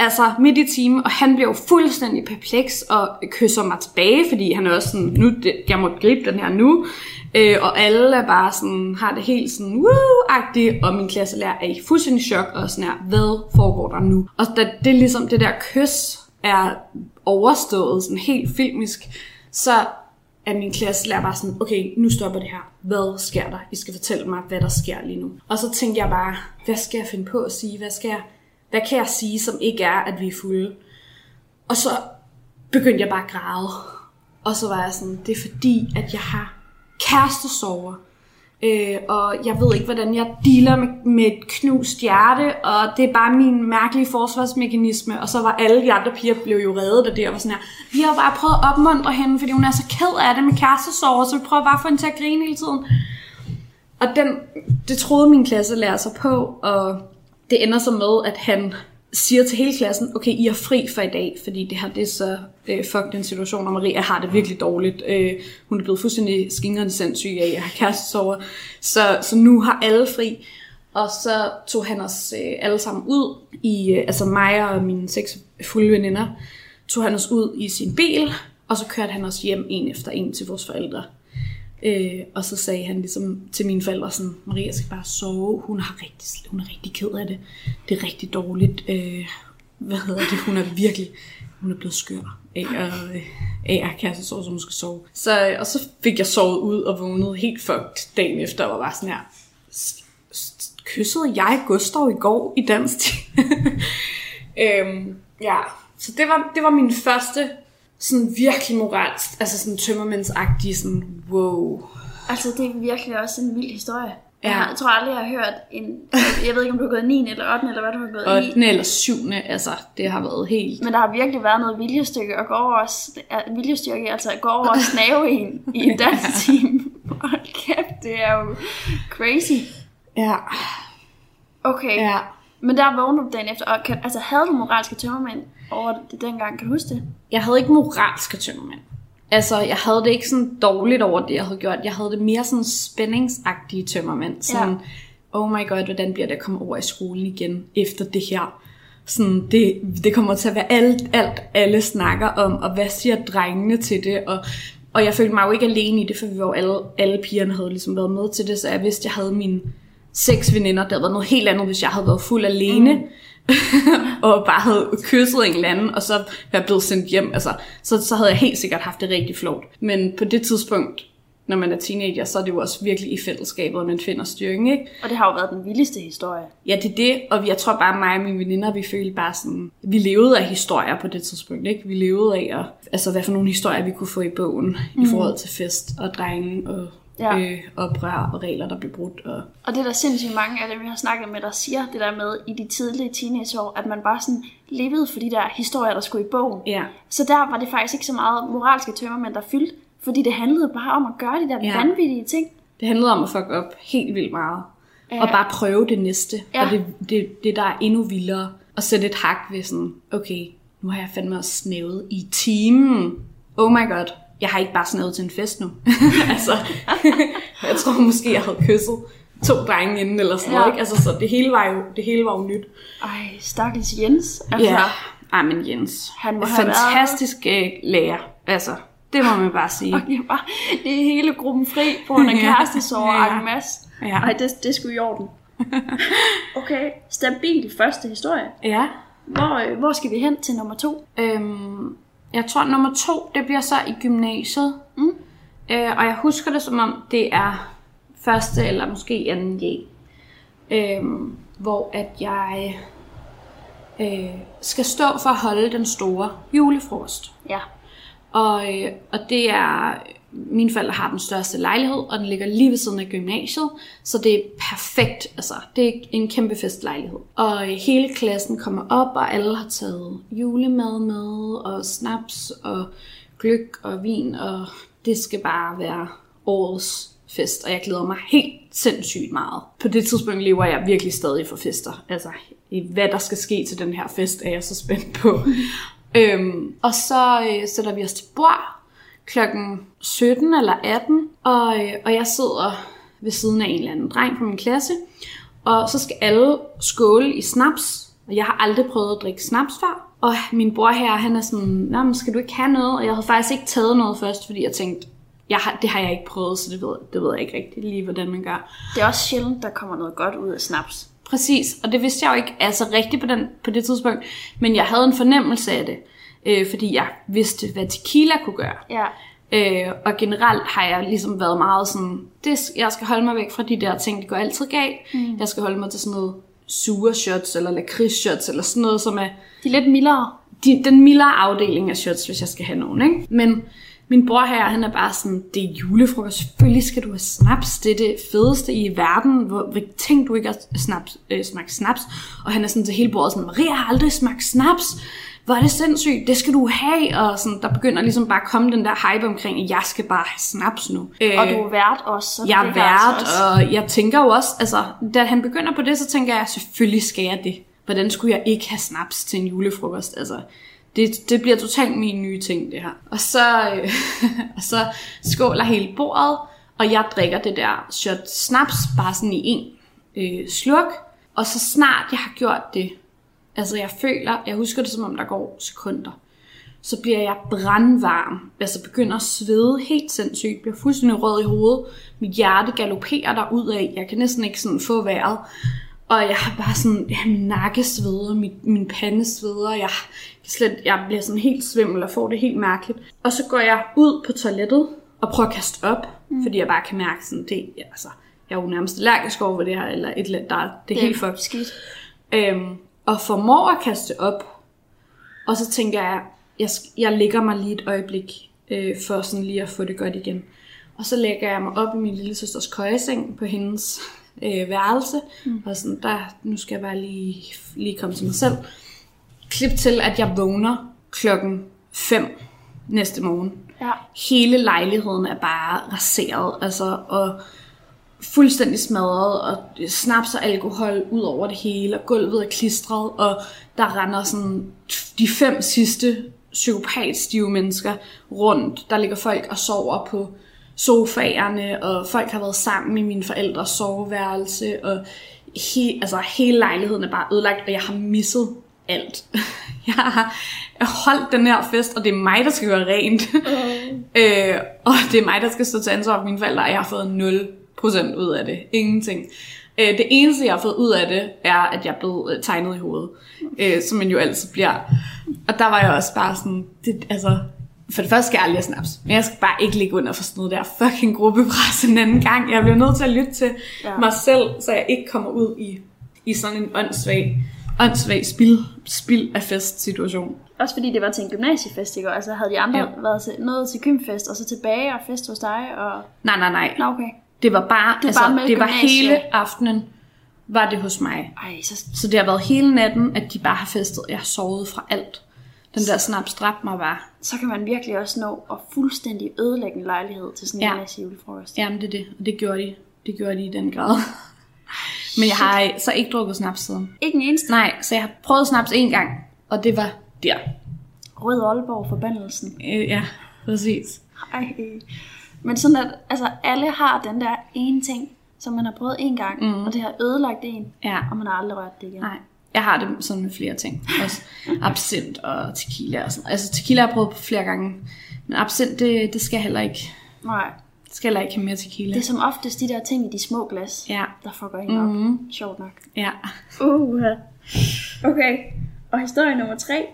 Altså midt i timen, og han bliver jo fuldstændig perpleks og kysser mig tilbage, fordi han er også sådan, nu, det, jeg må gribe den her nu. Øh, og alle er bare sådan, har det helt sådan, woo-agtigt, og min klasselærer er i fuldstændig chok, og sådan her, hvad foregår der nu? Og da det er ligesom, det der kys er overstået, sådan helt filmisk, så er min klasselærer bare sådan, okay, nu stopper det her. Hvad sker der? I skal fortælle mig, hvad der sker lige nu. Og så tænkte jeg bare, hvad skal jeg finde på at sige? Hvad, skal jeg, hvad kan jeg sige, som ikke er, at vi er fulde? Og så begyndte jeg bare at græde. Og så var jeg sådan, det er fordi, at jeg har kærestesover. Øh, og jeg ved ikke, hvordan jeg dealer med, med et knust hjerte, og det er bare min mærkelige forsvarsmekanisme. Og så var alle de andre piger blev jo reddet af det, og var sådan her, vi har bare prøvet at opmuntre hende, fordi hun er så ked af det med kærestesover, så vi prøver bare at få hende til at grine hele tiden. Og den, det troede min klasselærer sig på, og det ender så med, at han siger til hele klassen, okay, I er fri for i dag, fordi det her det er så øh, fuck den situation, og Maria har det virkelig dårligt. Øh, hun er blevet fuldstændig skingrende sindssyg af at have kærestesover. Så, så nu har alle fri. Og så tog han os øh, alle sammen ud, i, øh, altså mig og mine seks fulde veninder, tog han os ud i sin bil, og så kørte han os hjem en efter en til vores forældre. Øh, og så sagde han ligesom til mine forældre sådan, Maria skal bare sove, hun, har rigtig, hun er rigtig ked af det, det er rigtig dårligt, øh, hvad hedder det, hun er virkelig, hun er blevet skør af at, øh, af at sove, så hun skal sove. Så, og så fik jeg sovet ud og vågnede helt fucked dagen efter, og var bare sådan her, kyssede jeg Gustav i går i dans øhm, ja, så det var, det var min første sådan virkelig moralsk, altså sådan tømmermændsagtig, sådan wow. Altså, det er virkelig også en vild historie. Ja. Jeg tror aldrig, jeg har hørt en... Jeg ved ikke, om du har gået 9. eller 8. eller hvad du har gået 8. eller 7. Altså, det har været helt... Men der har virkelig været noget viljestykke at gå over os, viljestyrke, altså at gå over og snave en i en danseteam. Hold kæft, det er jo crazy. Ja. Okay. Ja. Men der vågnede du dagen efter, og kan, altså havde du moralske tømmermænd over det dengang, kan du huske det? Jeg havde ikke moralske tømmermænd. Altså, jeg havde det ikke sådan dårligt over det, jeg havde gjort. Jeg havde det mere sådan spændingsagtige tømmermænd. Sådan, ja. oh my god, hvordan bliver det at komme over i skolen igen efter det her? Sådan, det, det kommer til at være alt, alt, alle snakker om, og hvad siger drengene til det? Og, og jeg følte mig jo ikke alene i det, for vi var jo alle, alle pigerne havde ligesom været med til det, så jeg vidste, jeg havde mine seks veninder. Det havde været noget helt andet, hvis jeg havde været fuld alene. Mm. og bare havde kysset en eller anden, og så være blevet sendt hjem. Altså, så, så havde jeg helt sikkert haft det rigtig flot. Men på det tidspunkt, når man er teenager, så er det jo også virkelig i fællesskabet, at man finder styrken, ikke? Og det har jo været den vildeste historie. Ja, det er det, og jeg tror bare, mig og mine veninder, vi følte bare sådan, vi levede af historier på det tidspunkt, ikke? Vi levede af, at, altså hvad for nogle historier vi kunne få i bogen, mm. i forhold til fest og drenge og ja. øh, oprør og regler, der bliver brudt. Og... og det er der sindssygt mange af dem, jeg har snakket med, der siger det der med i de tidlige teenageår, at man bare sådan levede for de der historier, der skulle i bogen. Ja. Så der var det faktisk ikke så meget moralske tømmermænd, der fyldte, fordi det handlede bare om at gøre de der ja. vanvittige ting. Det handlede om at fuck op helt vildt meget. Ja. Og bare prøve det næste. Ja. Og det, det, det, der er endnu vildere. At sætte et hak ved sådan, okay, nu har jeg fandme også snævet i timen. Oh my god jeg har ikke bare snævet til en fest nu. altså, jeg tror måske, jeg havde kysset to drenge inden, eller sådan ja. noget. Ikke? Altså, så det hele var jo, det hele var jo nyt. Ej, stakkels Jens. Altså, ja, Ej, men Jens. Han må fantastisk været... lærer. Altså, det må man bare sige. Okay, bare, det er hele gruppen fri på en ja. og en masse. Ja. Ej, det, det skulle i orden. Okay, stabil første historie. Ja. Hvor, hvor skal vi hen til nummer to? Øhm, jeg tror, nummer to, det bliver så i gymnasiet. Mm. Øh, og jeg husker det, som om det er første eller måske anden J. Øh, hvor at jeg øh, skal stå for at holde den store julefrokost. Ja. Og, øh, og det er, mine forældre har den største lejlighed, og den ligger lige ved siden af gymnasiet, så det er perfekt, altså det er en kæmpe festlejlighed. Og hele klassen kommer op, og alle har taget julemad med, og snaps, og gløk og vin, og det skal bare være årets fest, og jeg glæder mig helt sindssygt meget. På det tidspunkt lever jeg virkelig stadig for fester. Altså, hvad der skal ske til den her fest, er jeg så spændt på. Øhm, og så øh, sætter vi os til bord klokken 17 eller 18, og, øh, og jeg sidder ved siden af en eller anden dreng fra min klasse, og så skal alle skåle i snaps, og jeg har aldrig prøvet at drikke snaps før. Og min bror her, han er sådan, Nå, men skal du ikke have noget? Og jeg havde faktisk ikke taget noget først, fordi jeg tænkte, jeg har, det har jeg ikke prøvet, så det ved, det ved jeg ikke rigtig lige, hvordan man gør. Det er også sjældent, der kommer noget godt ud af snaps. Præcis, og det vidste jeg jo ikke altså rigtigt på, den, på det tidspunkt, men jeg havde en fornemmelse af det, øh, fordi jeg vidste, hvad tequila kunne gøre. Ja. Øh, og generelt har jeg ligesom været meget sådan, det, jeg skal holde mig væk fra de der ting, det går altid galt. Mm. Jeg skal holde mig til sådan noget sure shots, eller lakrids shots, eller sådan noget, som er... De er lidt mildere. De, den mildere afdeling af shots, hvis jeg skal have nogen, ikke? Men Min bror her, han er bare sådan, det er julefrokost, selvfølgelig skal du have snaps, det er det fedeste i verden, hvor, tænk du ikke at snaps, øh, smage snaps, og han er sådan til hele bordet sådan, Maria har aldrig smagt snaps, hvor er det sindssygt, det skal du have, og sådan, der begynder ligesom bare at komme den der hype omkring, at jeg skal bare have snaps nu. Og du er vært også. Så jeg er vært, og jeg tænker jo også, altså, da han begynder på det, så tænker jeg, selvfølgelig skal jeg det. Hvordan skulle jeg ikke have snaps til en julefrokost? Altså, det, det bliver totalt min nye ting, det her. Og så, øh, og så skåler hele bordet, og jeg drikker det der shot snaps, bare sådan i en øh, sluk. Og så snart jeg har gjort det, altså jeg føler, jeg husker det som om der går sekunder, så bliver jeg brandvarm, altså begynder at svede helt sindssygt, bliver fuldstændig rød i hovedet, mit hjerte galopperer der ud af, jeg kan næsten ikke sådan få vejret, og jeg har bare sådan, ja, min nakke sveder, min, min pande sveder, jeg, slet, jeg bliver sådan helt svimmel og får det helt mærkeligt. Og så går jeg ud på toilettet og prøver at kaste op, mm. fordi jeg bare kan mærke sådan, det, altså, jeg er jo nærmest allergisk over det her, eller et eller andet, der, er- det er helt fucked. Skidt. Øhm, og formår at kaste op. Og så tænker jeg, jeg, jeg lægger mig lige et øjeblik, øh, for sådan lige at få det godt igen. Og så lægger jeg mig op i min lille søsters køjeseng på hendes øh, værelse. Mm. Og sådan, der, nu skal jeg bare lige, lige komme til mig selv. Klip til, at jeg vågner klokken 5 næste morgen. Ja. Hele lejligheden er bare raseret, altså, og fuldstændig smadret, og snaps og alkohol ud over det hele, og gulvet er klistret, og der render sådan de fem sidste psykopatstive mennesker rundt. Der ligger folk og sover på sofaerne, og folk har været sammen i mine forældres soveværelse, og he, altså, hele lejligheden er bare ødelagt, og jeg har misset alt. Jeg har holdt den her fest, og det er mig, der skal gøre rent. øh, og det er mig, der skal stå til ansvar for mine forældre, og jeg har fået 0% ud af det. Ingenting. Øh, det eneste, jeg har fået ud af det, er, at jeg er blevet øh, tegnet i hovedet. Øh, som man jo altid bliver. Og der var jeg også bare sådan, det, altså, for det første skal jeg aldrig have snaps. Men jeg skal bare ikke ligge under for sådan noget der fucking gruppepres en anden gang. Jeg bliver nødt til at lytte til ja. mig selv, så jeg ikke kommer ud i, i sådan en åndssvag, åndssvag spil, spil af festsituation. Også fordi det var til en gymnasiefest, ikke? Altså havde de andre Ja. været til, noget til gymfest, og så tilbage og fest hos dig, og... Nej, nej, nej. Nå, okay. Det var bare, Det var altså, bare det var hele aftenen, var det hos mig. Ej, så... Så det har været hele natten, at de bare har festet. Jeg har sovet fra alt. Den der snaps dræbte mig bare. så kan man virkelig også nå at fuldstændig ødelægge en lejlighed til sådan en Ja. ja. masse julefrokost. Jamen, det er det. Og det gjorde de. Det gjorde de i den grad. Men jeg har så ikke drukket snaps siden. Ikke en eneste Nej, så jeg har prøvet snaps en gang, og det var der. rød Aalborg forbandelsen. Øh, ja, præcis. Ej. Men sådan at altså, alle har den der ene ting, som man har prøvet en gang, mm. og det har ødelagt en, Ja. og man har aldrig rørt det igen. Nej, jeg har det sådan med flere ting. Også absint og tequila og sådan Altså tequila har jeg prøvet på flere gange. Men absint, det, det skal heller ikke. Nej. Skal heller ikke have mere tequila. Det er som oftest de der ting i de små glas, Ja, der fucker en op. Sjovt nok. ja. Uh. Okay. Og historie nummer tre.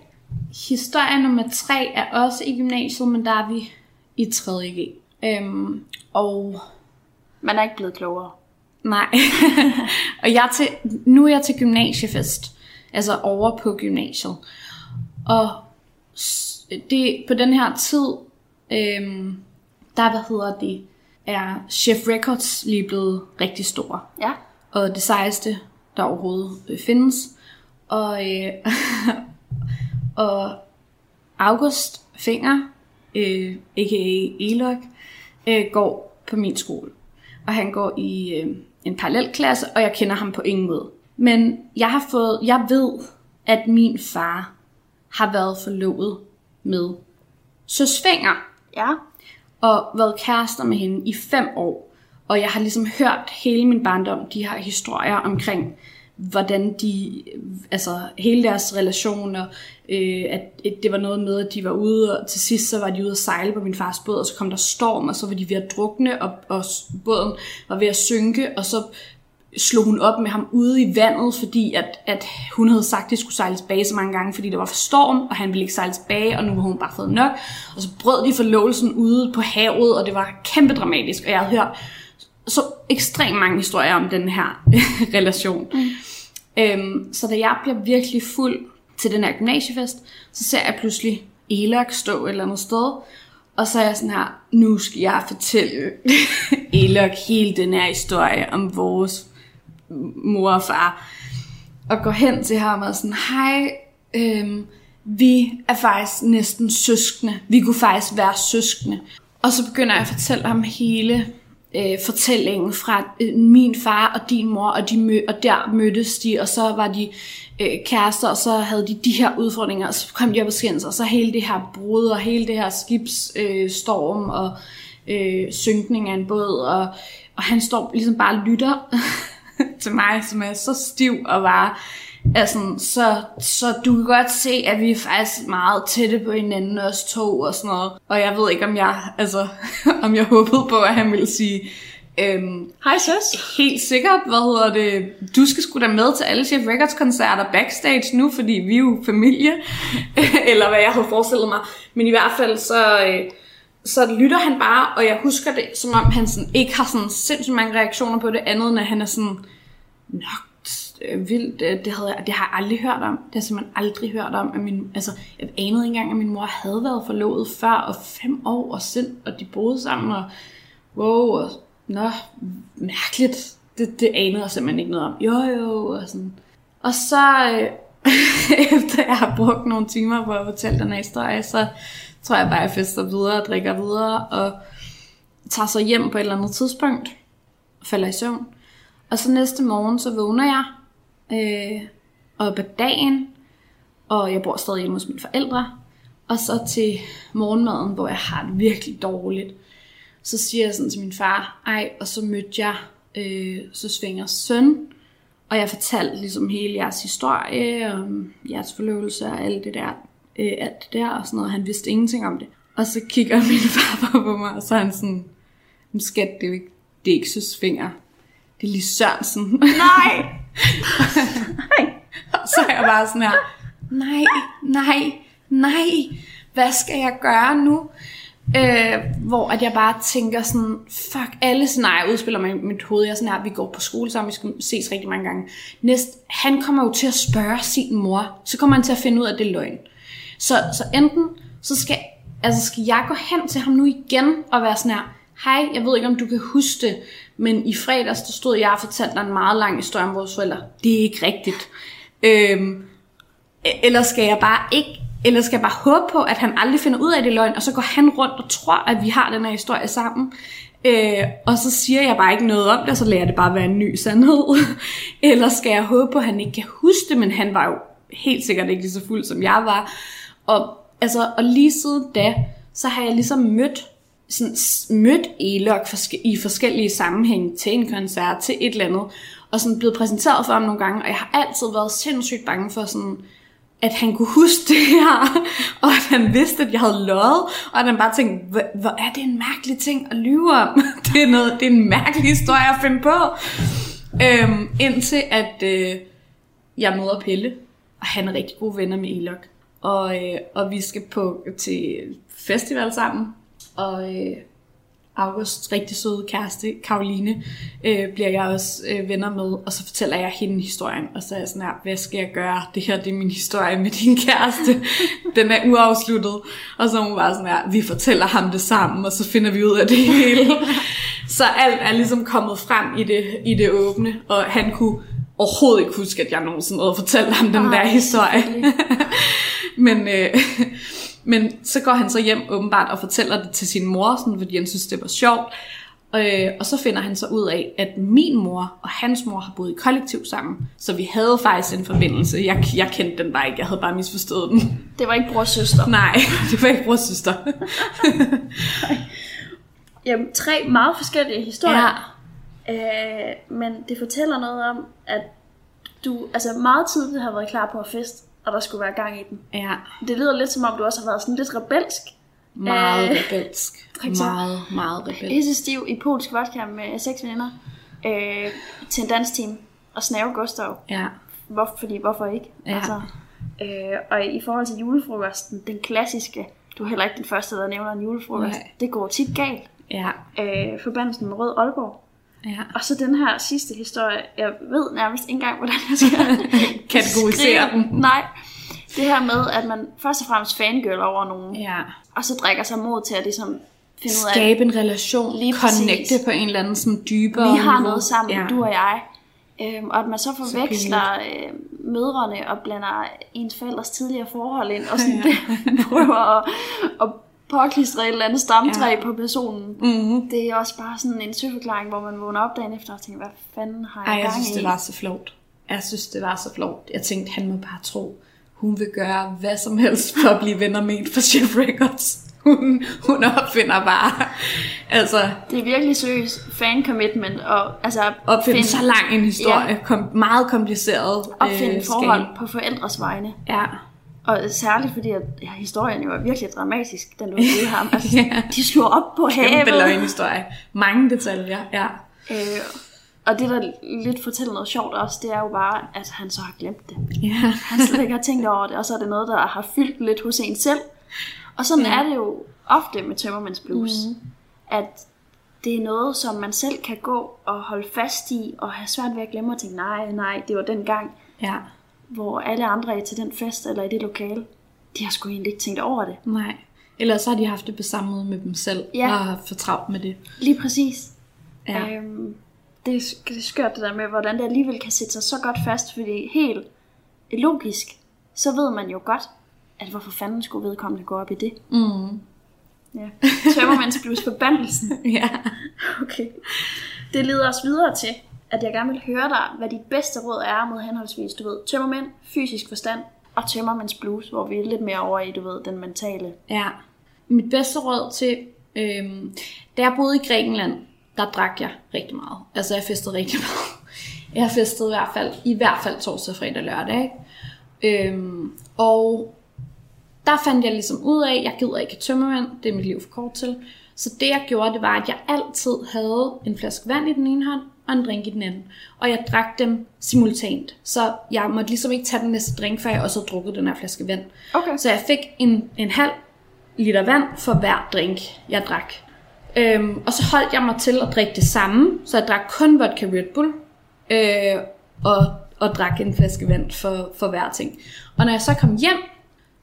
Historie nummer tre er også i gymnasiet, men der er vi i 3.G. Øhm, og Man er ikke blevet klogere. nej. og jeg til, nu er jeg til gymnasiefest. Altså over på gymnasiet. Og det, på den her tid, øhm, der, hvad hedder det, er Chef Records lige blevet rigtig store. Ja. og det sejeste, der overhovedet øh, findes. Og, øh, og August Finger, øh, a.k.a. Elok, øh, går på min skole. Og han går i øh, en parallelklasse, og jeg kender ham på ingen måde. Men jeg har fået, jeg ved, at min far har været forlovet med Søs Finger Ja og været kærester med hende i fem år. Og jeg har ligesom hørt hele min barndom, de her historier omkring, hvordan de, altså hele deres relationer, øh, at, det var noget med, at de var ude, og til sidst så var de ude at sejle på min fars båd, og så kom der storm, og så var de ved at drukne, og, og båden var ved at synke, og så slog hun op med ham ude i vandet, fordi at, at hun havde sagt, at de skulle sejle tilbage så mange gange, fordi der var for storm, og han ville ikke sejle tilbage, og nu havde hun bare fået nok. Og så brød de forlovelsen ude på havet, og det var kæmpe dramatisk, og jeg havde hørt så ekstremt mange historier om den her relation. Mm. Øhm, så da jeg bliver virkelig fuld til den her gymnasiefest, så ser jeg pludselig Elak stå et eller andet sted, Og så er jeg sådan her, nu skal jeg fortælle Elok hele den her historie om vores mor og far. Og går hen til ham og sådan, hej, øhm, vi er faktisk næsten søskende. Vi kunne faktisk være søskende. Og så begynder jeg at fortælle ham hele øh, fortællingen fra øh, min far og din mor, og, de mø- og der mødtes de, og så var de øh, kærester, og så havde de de her udfordringer, og så kom de op og skændes, og så hele det her brud, og hele det her skibsstorm, øh, storm, og øh, synkning af en båd, og, og han står ligesom bare og lytter til mig, som er så stiv og bare er sådan, så, så du kan godt se, at vi er faktisk meget tætte på hinanden, os to og sådan noget. Og jeg ved ikke, om jeg, altså, om jeg håbede på, at han ville sige, øhm, Hej søs. helt sikkert, hvad hedder det, du skal sgu da med til alle Chef Records koncerter backstage nu, fordi vi er jo familie, eller hvad jeg havde forestillet mig. Men i hvert fald så, øh, så lytter han bare, og jeg husker det, som om han sådan, ikke har sådan sindssygt mange reaktioner på det andet, end at han er sådan, nok øh, vildt, øh, det, havde jeg, det har jeg aldrig hørt om. Det har jeg simpelthen aldrig hørt om. At min, altså, jeg anede ikke engang, at min mor havde været forlovet før, og fem år og sind, og de boede sammen, og wow, og nå, mærkeligt. Det, det anede jeg simpelthen ikke noget om. Jo, jo, og sådan. Og så, øh, efter jeg har brugt nogle timer på at fortælle den her historie, så tror jeg bare, jeg fester videre og drikker videre, og tager så hjem på et eller andet tidspunkt, og falder i søvn. Og så næste morgen, så vågner jeg øh, op ad dagen, og jeg bor stadig hjemme hos mine forældre. Og så til morgenmaden, hvor jeg har det virkelig dårligt, så siger jeg sådan til min far, ej, og så mødte jeg øh, så svinger søn, og jeg fortalte ligesom hele jeres historie, om jeres forløbelse og alt det der, øh, alt det der og sådan noget. Han vidste ingenting om det. Og så kigger min far på, mig, og så er han sådan, "Men skat, det er jo ikke, det er ikke så svinger. Det er lige Sørensen. Nej! Og så er jeg bare sådan her, nej, nej, nej, hvad skal jeg gøre nu? Øh, hvor at jeg bare tænker sådan, fuck, alle scenarier udspiller mig i mit hoved. Jeg er sådan her, vi går på skole sammen, vi skal ses rigtig mange gange. Næst, han kommer jo til at spørge sin mor, så kommer han til at finde ud af, at det er løgn. Så, så enten, så skal, altså skal jeg gå hen til ham nu igen og være sådan her, hej, jeg ved ikke, om du kan huske det, men i fredags, der stod jeg og fortalte dig en meget lang historie om vores forældre. Det er ikke rigtigt. Øhm, e, eller skal jeg bare ikke, eller skal jeg bare håbe på, at han aldrig finder ud af det løgn, og så går han rundt og tror, at vi har den her historie sammen. Øh, og så siger jeg bare ikke noget om det, og så lader det bare være en ny sandhed. eller skal jeg håbe på, at han ikke kan huske det, men han var jo helt sikkert ikke lige så fuld, som jeg var. Og, altså, og lige siden da, så har jeg ligesom mødt sådan, mødt Elok i forskellige sammenhænge til en koncert, til et eller andet, og sådan blevet præsenteret for ham nogle gange, og jeg har altid været sindssygt bange for sådan, at han kunne huske det her, og at han vidste, at jeg havde løjet, og at han bare tænkte, hvor er det en mærkelig ting at lyve om? det, er noget, det er en mærkelig historie at finde på. Øhm, indtil at øh, jeg møder Pelle, og han er rigtig gode venner med Elok. Og, øh, og vi skal på til festival sammen, og øh, August rigtig søde kæreste, Karoline, øh, bliver jeg også øh, venner med, og så fortæller jeg hende historien, og så er jeg sådan her, hvad skal jeg gøre? Det her, det er min historie med din kæreste. Den er uafsluttet. Og så er hun bare sådan her, vi fortæller ham det sammen, og så finder vi ud af det hele. så alt er ligesom kommet frem i det, i det åbne, og han kunne overhovedet ikke huske, at jeg nogensinde havde fortalt ham den der historie. men, øh, men så går han så hjem åbenbart og fortæller det til sin mor, sådan, fordi han synes, det var sjovt. Øh, og så finder han så ud af, at min mor og hans mor har boet i kollektiv sammen. Så vi havde faktisk en forbindelse. Jeg, jeg kendte den bare ikke, jeg havde bare misforstået den. Det var ikke bror og søster. Nej, det var ikke bror søster. Jamen, tre meget forskellige historier. Ja. Øh, men det fortæller noget om, at du altså meget tidligt har været klar på at fest, og der skulle være gang i den. ja, Det lyder lidt som om, du også har været sådan lidt rebelsk. meget Øh, rebelsk. Meget, meget rebelsk. Pisse stiv i polsk vodka med seks veninder øh, til en dansteam og snave Gustav. Ja, Hvor, fordi hvorfor ikke? Ja. Altså, øh, og i forhold til julefrokosten, den klassiske, du er heller ikke den første, der nævner en julefrokost. Nej. Det går tit galt. ja, Øh, forbandelsen med Rød Aalborg. Ja. Og så den her sidste historie, jeg ved nærmest ikke engang, hvordan jeg skal Kategorisere den. Nej. Det her med, at man først og fremmest fangirl over nogen, Ja, og så drikker sig mod til at ligesom finde ud af, Skabe en relation, Lige connecte præcis. på en eller anden sådan dybere vi har noget sammen, Ja. du og jeg. Øhm, og at man så forveksler øh, mødrene og blander ens forældres tidligere forhold ind, og sådan ja. prøver at, at påklistre et eller andet stamtræ Ja. på personen. Mm-hmm. Det er også bare sådan en søforklaring, hvor man vågner op dagen efter og tænker, hvad fanden har jeg Ej, jeg gang synes, i? det var så flot. Jeg synes, det var så flot. Jeg tænkte, han må bare tro, hun vil gøre hvad som helst for at blive venner med fra Chef Records. Hun, hun opfinder bare, altså, Det er virkelig seriøst fan commitment, og altså opfinde så lang en historie. Ja. Kom, meget kompliceret. opfinde øh, forhold skala. på forældres vegne. Ja. Og særligt fordi, at ja, historien jo er virkelig dramatisk, den har givet ham. Altså, Ja. De slog op på Kæmpe havet. løgnhistorie. Mange detaljer, ja. Øh, og det, der lidt fortæller noget sjovt også, det er jo bare, at han så har glemt det. Ja. Han slet ikke har tænkt over det, og så er det noget, der har fyldt lidt hos en selv. Og sådan Ja. er det jo ofte med Tømmermænds Blues, mm. at det er noget, som man selv kan gå og holde fast i, og have svært ved at glemme og tænke, nej, nej, det var den gang, Ja. Hvor alle andre er til den fest eller i det lokale. De har sgu egentlig ikke tænkt over det. Nej. Ellers så har de haft det måde med dem selv, Ja. og har for travlt med det. Lige præcis. Ja. Øhm, det, er, det er skørt det der med, hvordan det alligevel kan sætte sig så godt fast, fordi helt logisk, så ved man jo godt, at hvorfor fanden skulle vedkommende gå op i det. Mm. Ja. Tømmermænds blues forbandelsen. Ja. Okay. Det leder os videre til, at jeg gerne vil høre dig, hvad dit bedste råd er mod henholdsvis, du ved, tømmermænd, fysisk forstand og tømmermænds blues, hvor vi er lidt mere over i, du ved, den mentale. Ja. Mit bedste råd til, øhm, da jeg boede i Grækenland, der drak jeg rigtig meget. Altså jeg festede rigtig meget. Jeg festede i hvert fald, i hvert fald torsdag, fredag og lørdag. Ikke? Øhm, og der fandt jeg ligesom ud af, at jeg gider ikke tømmermænd, det er mit liv for kort til. Så det jeg gjorde, det var, at jeg altid havde en flaske vand i den ene hånd, og en drink i den anden. Og jeg drak dem simultant. Så jeg måtte ligesom ikke tage den næste drink, før jeg også havde drukket den her flaske vand. Okay. Så jeg fik en, en halv liter vand for hver drink, jeg drak. Øhm, og så holdt jeg mig til at drikke det samme, så jeg drak kun vodka Red Bull, øh, og, og drak en flaske vand for, for hver ting. Og når jeg så kom hjem,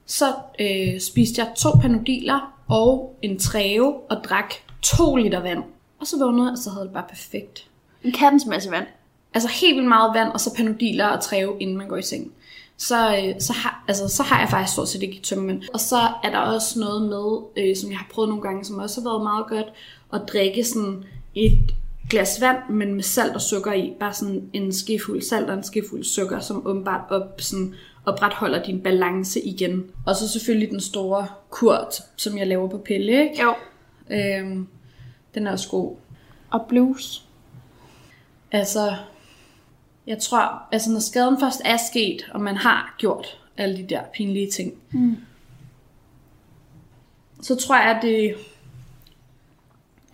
så øh, spiste jeg to panodiler og en træve, og drak to liter vand. Og så vågnede jeg, og så havde det bare perfekt. En kattens masse vand. Altså helt vildt meget vand, og så panodiler og træve, inden man går i seng. Så, øh, så, har, altså, så har jeg faktisk stort set ikke tømmermænd. Og så er der også noget med, øh, som jeg har prøvet nogle gange, som også har været meget godt, at drikke sådan et glas vand, men med salt og sukker i. Bare sådan en skefuld salt og en skefuld sukker, som åbenbart op, sådan, opretholder din balance igen. Og så selvfølgelig den store kurt, som jeg laver på pille, ikke? Jo. Øhm, den er også god. Og blues. Altså, jeg tror, altså når skaden først er sket, og man har gjort alle de der pinlige ting, mm. så tror jeg, at det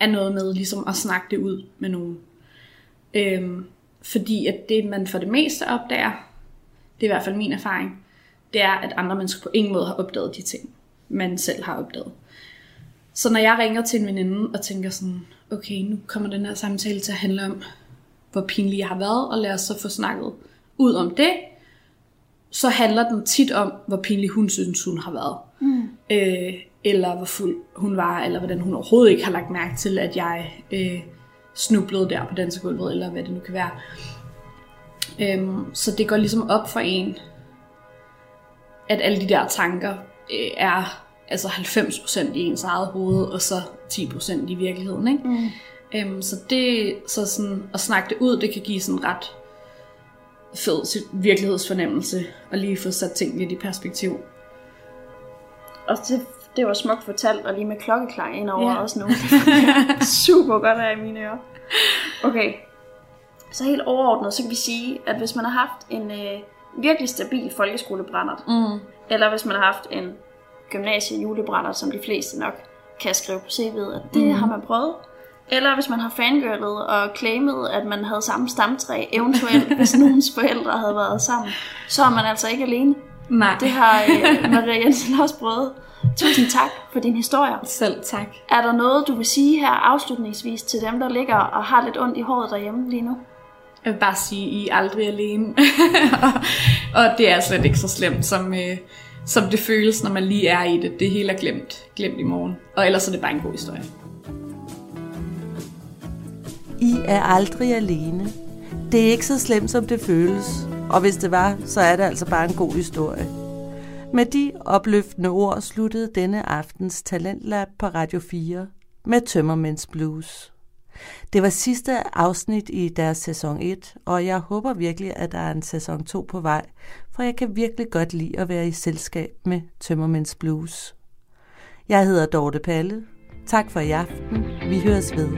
er noget med ligesom at snakke det ud med nogen. Øhm, fordi at det, man for det meste opdager, det er i hvert fald min erfaring, det er, at andre mennesker på ingen måde har opdaget de ting, man selv har opdaget. Så når jeg ringer til en veninde og tænker sådan, okay, nu kommer den her samtale til at handle om, hvor pinlig jeg har været, og lad os så få snakket ud om det, så handler den tit om, hvor pinlig hun synes, hun har været. Mm. Øh, eller hvor fuld hun var, eller hvordan hun overhovedet ikke har lagt mærke til, at jeg øh, snublede der på dansegulvet, eller hvad det nu kan være. Øhm, så det går ligesom op for en, at alle de der tanker øh, er altså 90% i ens eget hoved, og så 10% i virkeligheden. Ikke? Mm. Øhm, så det, så sådan, at snakke det ud, det kan give sådan ret fed virkelighedsfornemmelse, og lige få sat ting lidt i perspektiv. Og det, det var smukt fortalt, og lige med klokkeklang ind over ja. også nu. Super godt i mine ører. Okay. Så helt overordnet, så kan vi sige, at hvis man har haft en øh, virkelig stabil folkeskolebrændert, Mm. eller hvis man har haft en gymnasie julebrændert, som de fleste nok kan skrive på CV'et, at det mm. har man prøvet. Eller hvis man har fangirlet og claimet, at man havde samme stamtræ, eventuelt hvis nogens forældre havde været sammen, så er man altså ikke alene. Nej, Det har øh, Maria Jensen også prøvet. Tusind tak for din historie. selv tak. Er der noget, du vil sige her afslutningsvis til dem, der ligger og har lidt ondt i håret derhjemme lige nu? Jeg vil bare sige, I er aldrig alene. og, og det er slet ikke så slemt, som, øh, som det føles, når man lige er i det. Det hele er glemt, glemt i morgen. Og ellers er det bare en god historie. I er aldrig alene. Det er ikke så slemt, som det føles. Og hvis det var, så er det altså bare en god historie. Med de opløftende ord sluttede denne aftens Talentlab på Radio 4 med Tømmermænds Blues. Det var sidste afsnit i deres sæson 1, og jeg håber virkelig, at der er en sæson 2 på vej, for jeg kan virkelig godt lide at være i selskab med Tømmermænds Blues. Jeg hedder Dorte Palle. Tak for i aften. Vi høres ved.